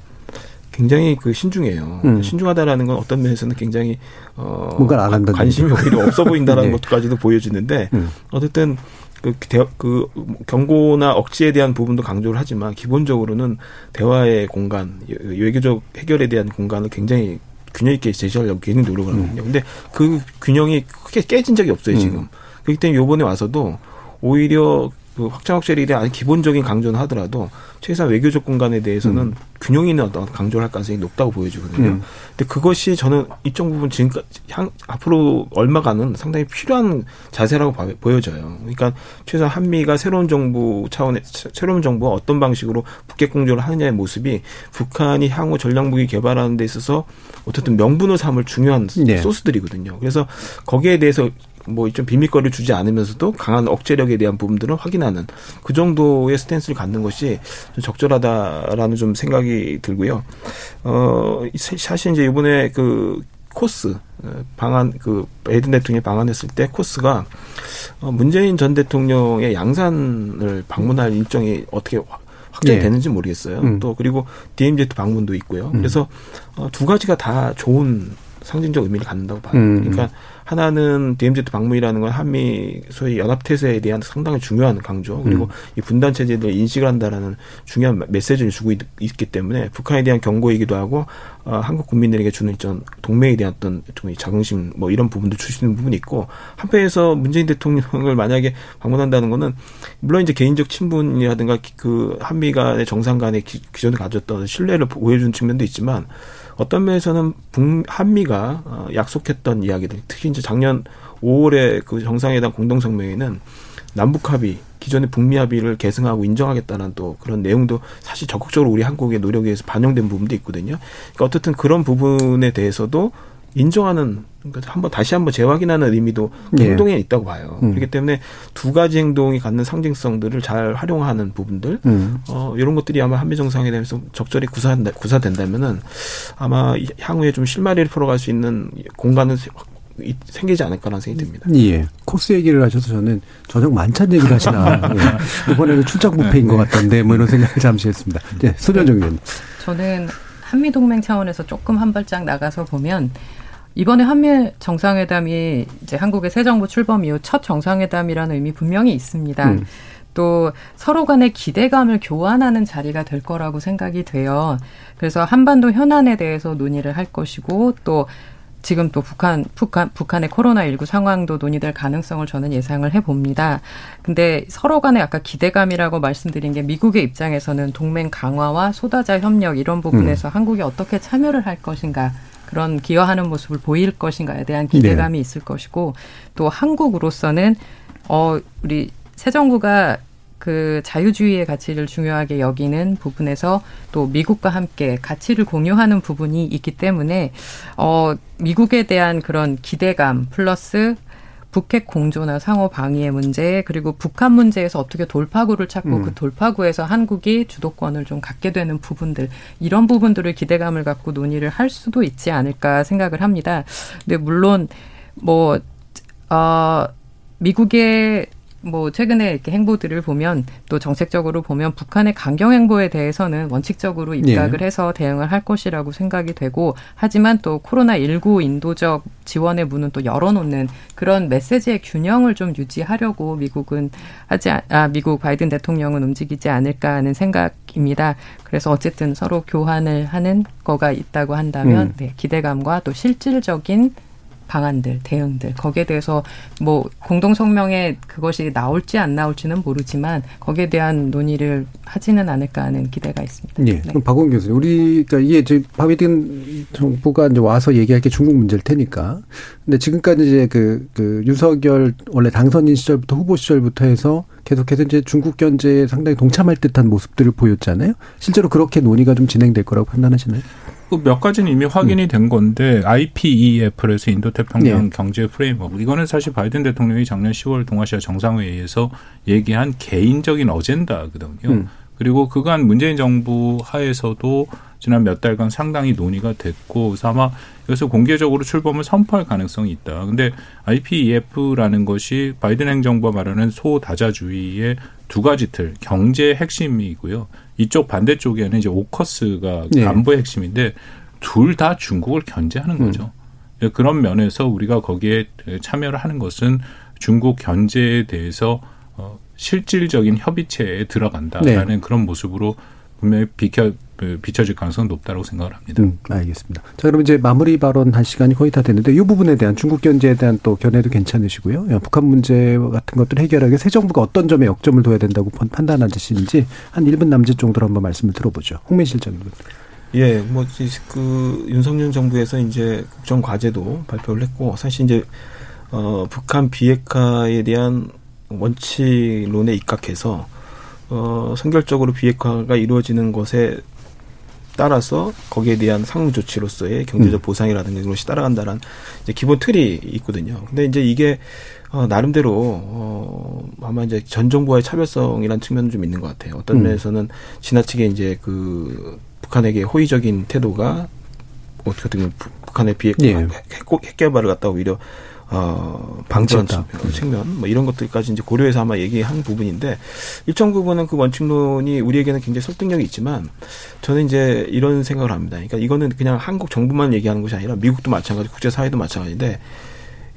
굉장히 그 신중해요. 음. 신중하다라는 건 어떤 면에서는 굉장히 어 뭔가 안 한다 관심이 오히려 없어 보인다라는 네. 것까지도 보여지는데 음. 어쨌든 그, 대, 그 경고나 억지에 대한 부분도 강조를 하지만 기본적으로는 대화의 공간, 외교적 해결에 대한 공간을 굉장히 균형 있게 제시하려고 굉장히 노력을 하거든요. 근데 그 균형이 크게 깨진 적이 없어요 지금. 그렇기 때문에 요번에 와서도 오히려 그 확장 확실에 대한 기본적인 강조는 하더라도 최소한 외교적 공간에 대해서는 음. 균형 있는 어떤 강조를 할 가능성이 높다고 보여지거든요. 음. 근데 그것이 저는 이쪽 부분 지금까지 향, 앞으로 얼마간은 상당히 필요한 자세라고 봐, 보여져요. 그러니까 최소한 한미가 새로운 정부 차원의 새로운 정부가 어떤 방식으로 북핵 공조를 하느냐의 모습이 북한이 향후 전략무기 개발하는 데 있어서 어쨌든 명분을 삼을 중요한 네. 소스들이거든요. 그래서 거기에 대해서 뭐좀 비밀거리를 주지 않으면서도 강한 억제력에 대한 부분들은 확인하는 그 정도의 스탠스를 갖는 것이 좀 적절하다라는 좀 생각이 들고요. 어 사실 이제 이번에 그 코스 어, 방한 그 바이든 대통령이 방한했을 때 코스가 어 문재인 전 대통령의 양산을 방문할 일정이 어떻게 확정이 네. 되는지 모르겠어요. 음. 또 그리고 DMZ 방문도 있고요. 음. 그래서 어, 두 가지가 다 좋은 상징적 의미를 갖는다고 봐요. 음. 그러니까 하나는 DMZ 방문이라는 건 한미 소위 연합태세에 대한 상당히 중요한 강조 그리고 음. 이 분단 체제를 인식을 한다라는 중요한 메시지를 주고 있, 기 때문에 북한에 대한 경고이기도 하고 어, 한국 국민들에게 주는 전 동맹에 대한 어떤 좀 자긍심 뭐 이런 부분도 주시는 부분이 있고 한편에서 문재인 대통령을 만약에 방문한다는 거는 물론 이제 개인적 친분이라든가 그 한미 간의 정상 간의 기, 기존에 가졌던 신뢰를 보여준 측면도 있지만 어떤 면에서는 북 한미가 어, 약속했던 이야기들, 특히 이제 작년 5월에 그 정상회담 공동성명에는 남북 합의, 기존의 북미 합의를 계승하고 인정하겠다는 또 그런 내용도 사실 적극적으로 우리 한국의 노력에 의해서 반영된 부분도 있거든요. 그러니까 어떻든 그런 부분에 대해서도 인정하는 그러니까 한번 다시 한번 재확인하는 의미도 예. 행동에 있다고 봐요. 음. 그렇기 때문에 두 가지 행동이 갖는 상징성들을 잘 활용하는 부분들, 음. 어, 이런 것들이 아마 한미 정상회담에서 적절히 구사한다, 구사된다면은 아마 향후에 좀 실마리를 풀어갈 수 있는 공간은 생기지 않을까라는 생각이 듭니다. 예. 코스 얘기를 하셔서 저는 저녁 만찬 얘기를 하시나. 예. 이번에는 출장 부페인 것 같던데 뭐 이런 생각을 잠시 했습니다. 네, 소변정 의원님. 저는 한미동맹 차원에서 조금 한 발짝 나가서 보면 이번에 한미 정상회담이 이제 한국의 새 정부 출범 이후 첫 정상회담이라는 의미 분명히 있습니다. 음. 또 서로 간의 기대감을 교환하는 자리가 될 거라고 생각이 돼요. 그래서 한반도 현안에 대해서 논의를 할 것이고 또 지금 또 북한, 북한, 북한의 코로나19 상황도 논의될 가능성을 저는 예상을 해봅니다. 근데 서로 간의 아까 기대감이라고 말씀드린 게 미국의 입장에서는 동맹 강화와 소다자 협력 이런 부분에서 음. 한국이 어떻게 참여를 할 것인가 그런 기여하는 모습을 보일 것인가에 대한 기대감이 네. 있을 것이고 또 한국으로서는 어 우리 새 정부가 그 자유주의의 가치를 중요하게 여기는 부분에서 또 미국과 함께 가치를 공유하는 부분이 있기 때문에 어 미국에 대한 그런 기대감 플러스 북핵 공조나 상호 방위의 문제 그리고 북한 문제에서 어떻게 돌파구를 찾고 음. 그 돌파구에서 한국이 주도권을 좀 갖게 되는 부분들 이런 부분들을 기대감을 갖고 논의를 할 수도 있지 않을까 생각을 합니다. 근데 물론 뭐 어, 미국의 뭐 최근에 이렇게 행보들을 보면 또 정책적으로 보면 북한의 강경 행보에 대해서는 원칙적으로 입각을 예. 해서 대응을 할 것이라고 생각이 되고 하지만 또 코로나 19 인도적 지원의 문은 또 열어놓는 그런 메시지의 균형을 좀 유지하려고 미국은 하지 아 미국 바이든 대통령은 움직이지 않을까 하는 생각입니다. 그래서 어쨌든 서로 교환을 하는 거가 있다고 한다면 음. 네, 기대감과 또 실질적인 방안들, 대응들 거기에 대해서 뭐 공동 성명에 그것이 나올지 안 나올지는 모르지만 거기에 대한 논의를 하지는 않을까 하는 기대가 있습니다. 예. 네. 그럼 박원 교수님, 우리 그러니까 이게 이제 바이든 정부가 이제 와서 얘기할 게 중국 문제일 테니까. 근데 지금까지 이제 그, 그 윤석열 원래 당선인 시절부터 후보 시절부터 해서 계속해서 이제 중국 견제에 상당히 동참할 듯한 모습들을 보였잖아요. 실제로 그렇게 논의가 좀 진행될 거라고 판단하시나요? 그몇 가지는 이미 확인이 음. 된 건데 IPEF에서 인도태평양 네. 경제 프레임워크 이거는 사실 바이든 대통령이 작년 10월 동아시아 정상회의에서 얘기한 개인적인 어젠다거든요. 음. 그리고 그간 문재인 정부 하에서도 지난 몇 달간 상당히 논의가 됐고 그래서 아마 여기서 공개적으로 출범을 선포할 가능성이 있다. 근데 IPEF라는 것이 바이든 행정부가 말하는 소다자주의의 두 가지 틀, 경제 핵심이고요. 이쪽 반대쪽에는 이제 오커스가 네. 안보의 핵심인데 둘 다 중국을 견제하는 거죠. 음. 그런 면에서 우리가 거기에 참여를 하는 것은 중국 견제에 대해서 어 실질적인 협의체에 들어간다라는 네. 그런 모습으로 분명히 비켜 그 비춰질 가능성은 높다고 생각을 합니다. 음, 알겠습니다. 자, 그럼 이제 마무리 발언할 시간이 거의 다 됐는데 이 부분에 대한 중국 견제에 대한 또 견해도 괜찮으시고요. 예, 북한 문제 같은 것들 해결하기 새 정부가 어떤 점에 역점을 둬야 된다고 판단하시는지 한 1분 남짓 정도로 한번 말씀을 들어보죠. 홍민 실장님. 예, 뭐, 그, 윤석열 정부에서 이제 국정 과제도 발표를 했고, 사실 이제, 어, 북한 비핵화에 대한 원칙론에 입각해서, 어, 선결적으로 비핵화가 이루어지는 것에 따라서 거기에 대한 상응 조치로서의 경제적 음. 보상이라든가 이런 것이 따라간다는 이제 기본 틀이 있거든요. 근데 이제 이게 어, 나름대로 어, 아마 이제 전 정부와의 차별성이라는 측면은 좀 있는 것 같아요. 어떤 음. 면에서는 지나치게 이제 그 북한에게 호의적인 태도가 어떻게 보면 북한의 비핵 예. 핵, 핵 개발을 갖다 오히려 어, 방지한 측면, 뭐 이런 것들까지 이제 고려해서 아마 얘기한 부분인데, 일정 부분은 그 원칙론이 우리에게는 굉장히 설득력이 있지만, 저는 이제 이런 생각을 합니다. 그러니까 이거는 그냥 한국 정부만 얘기하는 것이 아니라 미국도 마찬가지, 국제 사회도 마찬가지인데,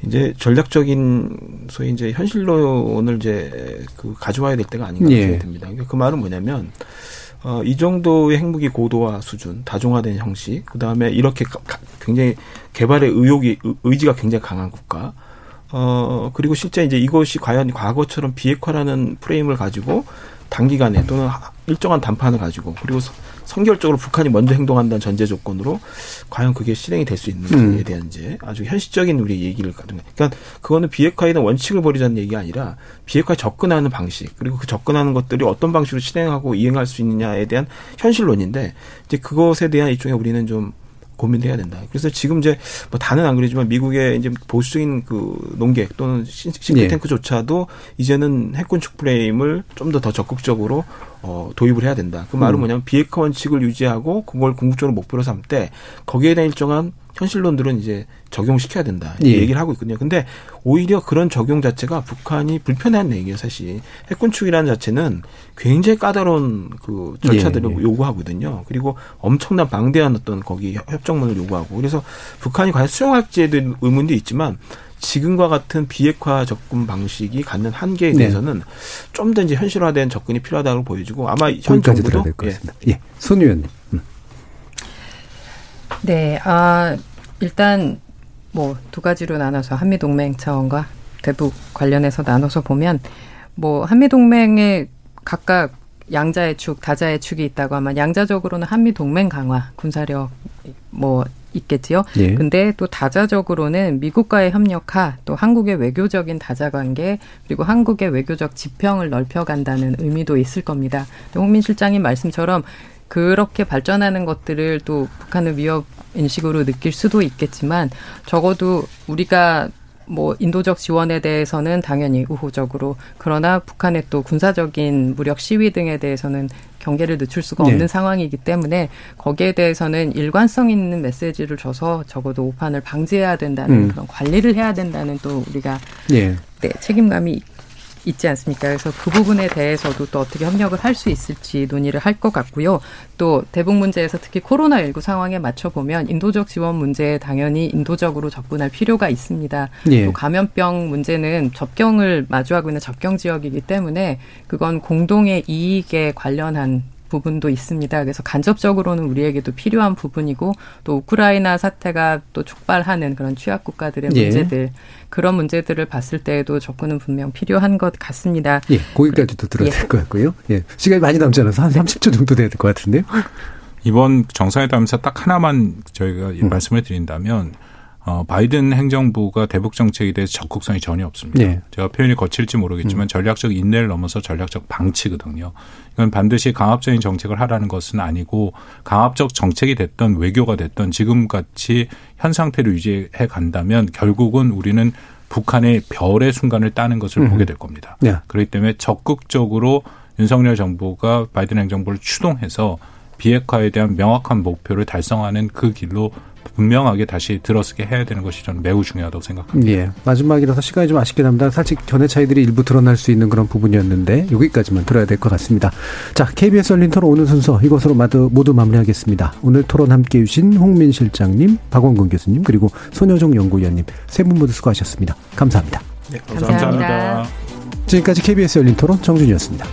이제 전략적인 소위 이제 현실론을 이제 그 가져와야 될 때가 아닌가 생각이 예. 듭니다. 그러니까 그 말은 뭐냐면, 어, 이 정도의 핵무기 고도화 수준, 다종화된 형식, 그 다음에 이렇게 가, 굉장히 개발의 의욕이, 의지가 굉장히 강한 국가, 어, 그리고 실제 이제 이것이 과연 과거처럼 비핵화라는 프레임을 가지고 단기간에 또는 일정한 단판을 가지고 그리고 선결적으로 북한이 먼저 행동한다는 전제 조건으로 과연 그게 실행이 될 수 있는지에 음. 대한 이제 아주 현실적인 우리 얘기를 가지고 그러니까 그거는 비핵화에 대한 원칙을 버리자는 얘기가 아니라 비핵화에 접근하는 방식 그리고 그 접근하는 것들이 어떤 방식으로 실행하고 이행할 수 있느냐에 대한 현실론인데 이제 그것에 대한 일종의 우리는 좀 고민해야 된다. 그래서 지금 이제 뭐 다는 안 그러지만 미국의 이제 보수적인 그 농객 또는 싱크탱크조차도 예. 이제는 핵군 축프레임을 좀 더 더 적극적으로 어 도입을 해야 된다. 그 말은 음. 뭐냐면 비핵화 원칙을 유지하고 그걸 궁극적으로 목표로 삼을 때 거기에 대한 일정한 현실론들은 이제 적용시켜야 된다. 예. 얘기를 하고 있거든요. 근데 오히려 그런 적용 자체가 북한이 불편한 얘기예요, 사실. 핵군축이라는 자체는 굉장히 까다로운 그 절차들을 예. 예. 요구하거든요. 그리고 엄청난 방대한 어떤 거기 협정문을 요구하고. 그래서 북한이 과연 수용할지에 대한 의문도 있지만 지금과 같은 비핵화 접근 방식이 갖는 한계에 네. 대해서는 네. 좀더 이제 현실화된 접근이 필요하다고 보여지고 아마 현 정부도 예. 예. 손 의원님. 음. 네, 아, 일단 뭐 두 가지로 나눠서 한미 동맹 차원과 대북 관련해서 나눠서 보면 뭐 한미 동맹의 각각 양자의 축, 다자의 축이 있다고 하면 양자적으로는 한미 동맹 강화, 군사력 뭐 있겠지요. 예. 근데 또 다자적으로는 미국과의 협력화, 또 한국의 외교적인 다자관계, 그리고 한국의 외교적 지평을 넓혀간다는 의미도 있을 겁니다. 홍민 실장님 말씀처럼 그렇게 발전하는 것들을 또 북한의 위협 인식으로 느낄 수도 있겠지만 적어도 우리가 뭐 인도적 지원에 대해서는 당연히 우호적으로 그러나 북한의 또 군사적인 무력 시위 등에 대해서는 경계를 늦출 수가 없는 네. 상황이기 때문에 거기에 대해서는 일관성 있는 메시지를 줘서 적어도 오판을 방지해야 된다는 음. 그런 관리를 해야 된다는 또 우리가 네. 네, 책임감이 있지 않습니까? 그래서 그 부분에 대해서도 또 어떻게 협력을 할 수 있을지 논의를 할 것 같고요. 또 대북 문제에서 특히 코로나19 상황에 맞춰 보면 인도적 지원 문제에 당연히 인도적으로 접근할 필요가 있습니다. 예. 또 감염병 문제는 접경을 마주하고 있는 접경 지역이기 때문에 그건 공동의 이익에 관련한 부분도 있습니다. 그래서 간접적으로는 우리에게도 필요한 부분이고 또 우크라이나 사태가 또 촉발하는 그런 취약 국가들의 예. 문제들 그런 문제들을 봤을 때에도 접근은 분명 필요한 것 같습니다. 예, 거기까지도 들어야 예. 될것 같고요. 예, 시간이 많이 남지 않아서 한 30초 정도 돼야 될 것 같은데요. 이번 정상회담에서 딱 하나만 저희가 음. 말씀을 드린다면 어, 바이든 행정부가 대북 정책에 대해서 적극성이 전혀 없습니다. 네. 제가 표현이 거칠지 모르겠지만 음. 전략적 인내를 넘어서 전략적 방치거든요. 이건 반드시 강압적인 정책을 하라는 것은 아니고 강압적 정책이 됐던 외교가 됐던 지금 같이 현 상태를 유지해 간다면 결국은 우리는 북한의 별의 순간을 따는 것을 음. 보게 될 겁니다. 네. 그렇기 때문에 적극적으로 윤석열 정부가 바이든 행정부를 추동해서 비핵화에 대한 명확한 목표를 달성하는 그 길로 분명하게 다시 들어서게 해야 되는 것이 저는 매우 중요하다고 생각합니다. 예. 마지막이라서 시간이 좀 아쉽게 남다. 사실 견해 차이들이 일부 드러날 수 있는 그런 부분이었는데 여기까지만 들어야 될 것 같습니다. 자, KBS 열린 토론 오늘 순서 이것으로 모두, 모두 마무리하겠습니다. 오늘 토론 함께해 주신 홍민 실장님, 박원근 교수님 그리고 손여정 연구위원님 세 분 모두 수고하셨습니다. 감사합니다. 네, 감사합니다. 감사합니다. 지금까지 KBS 열린 토론 정준이었습니다.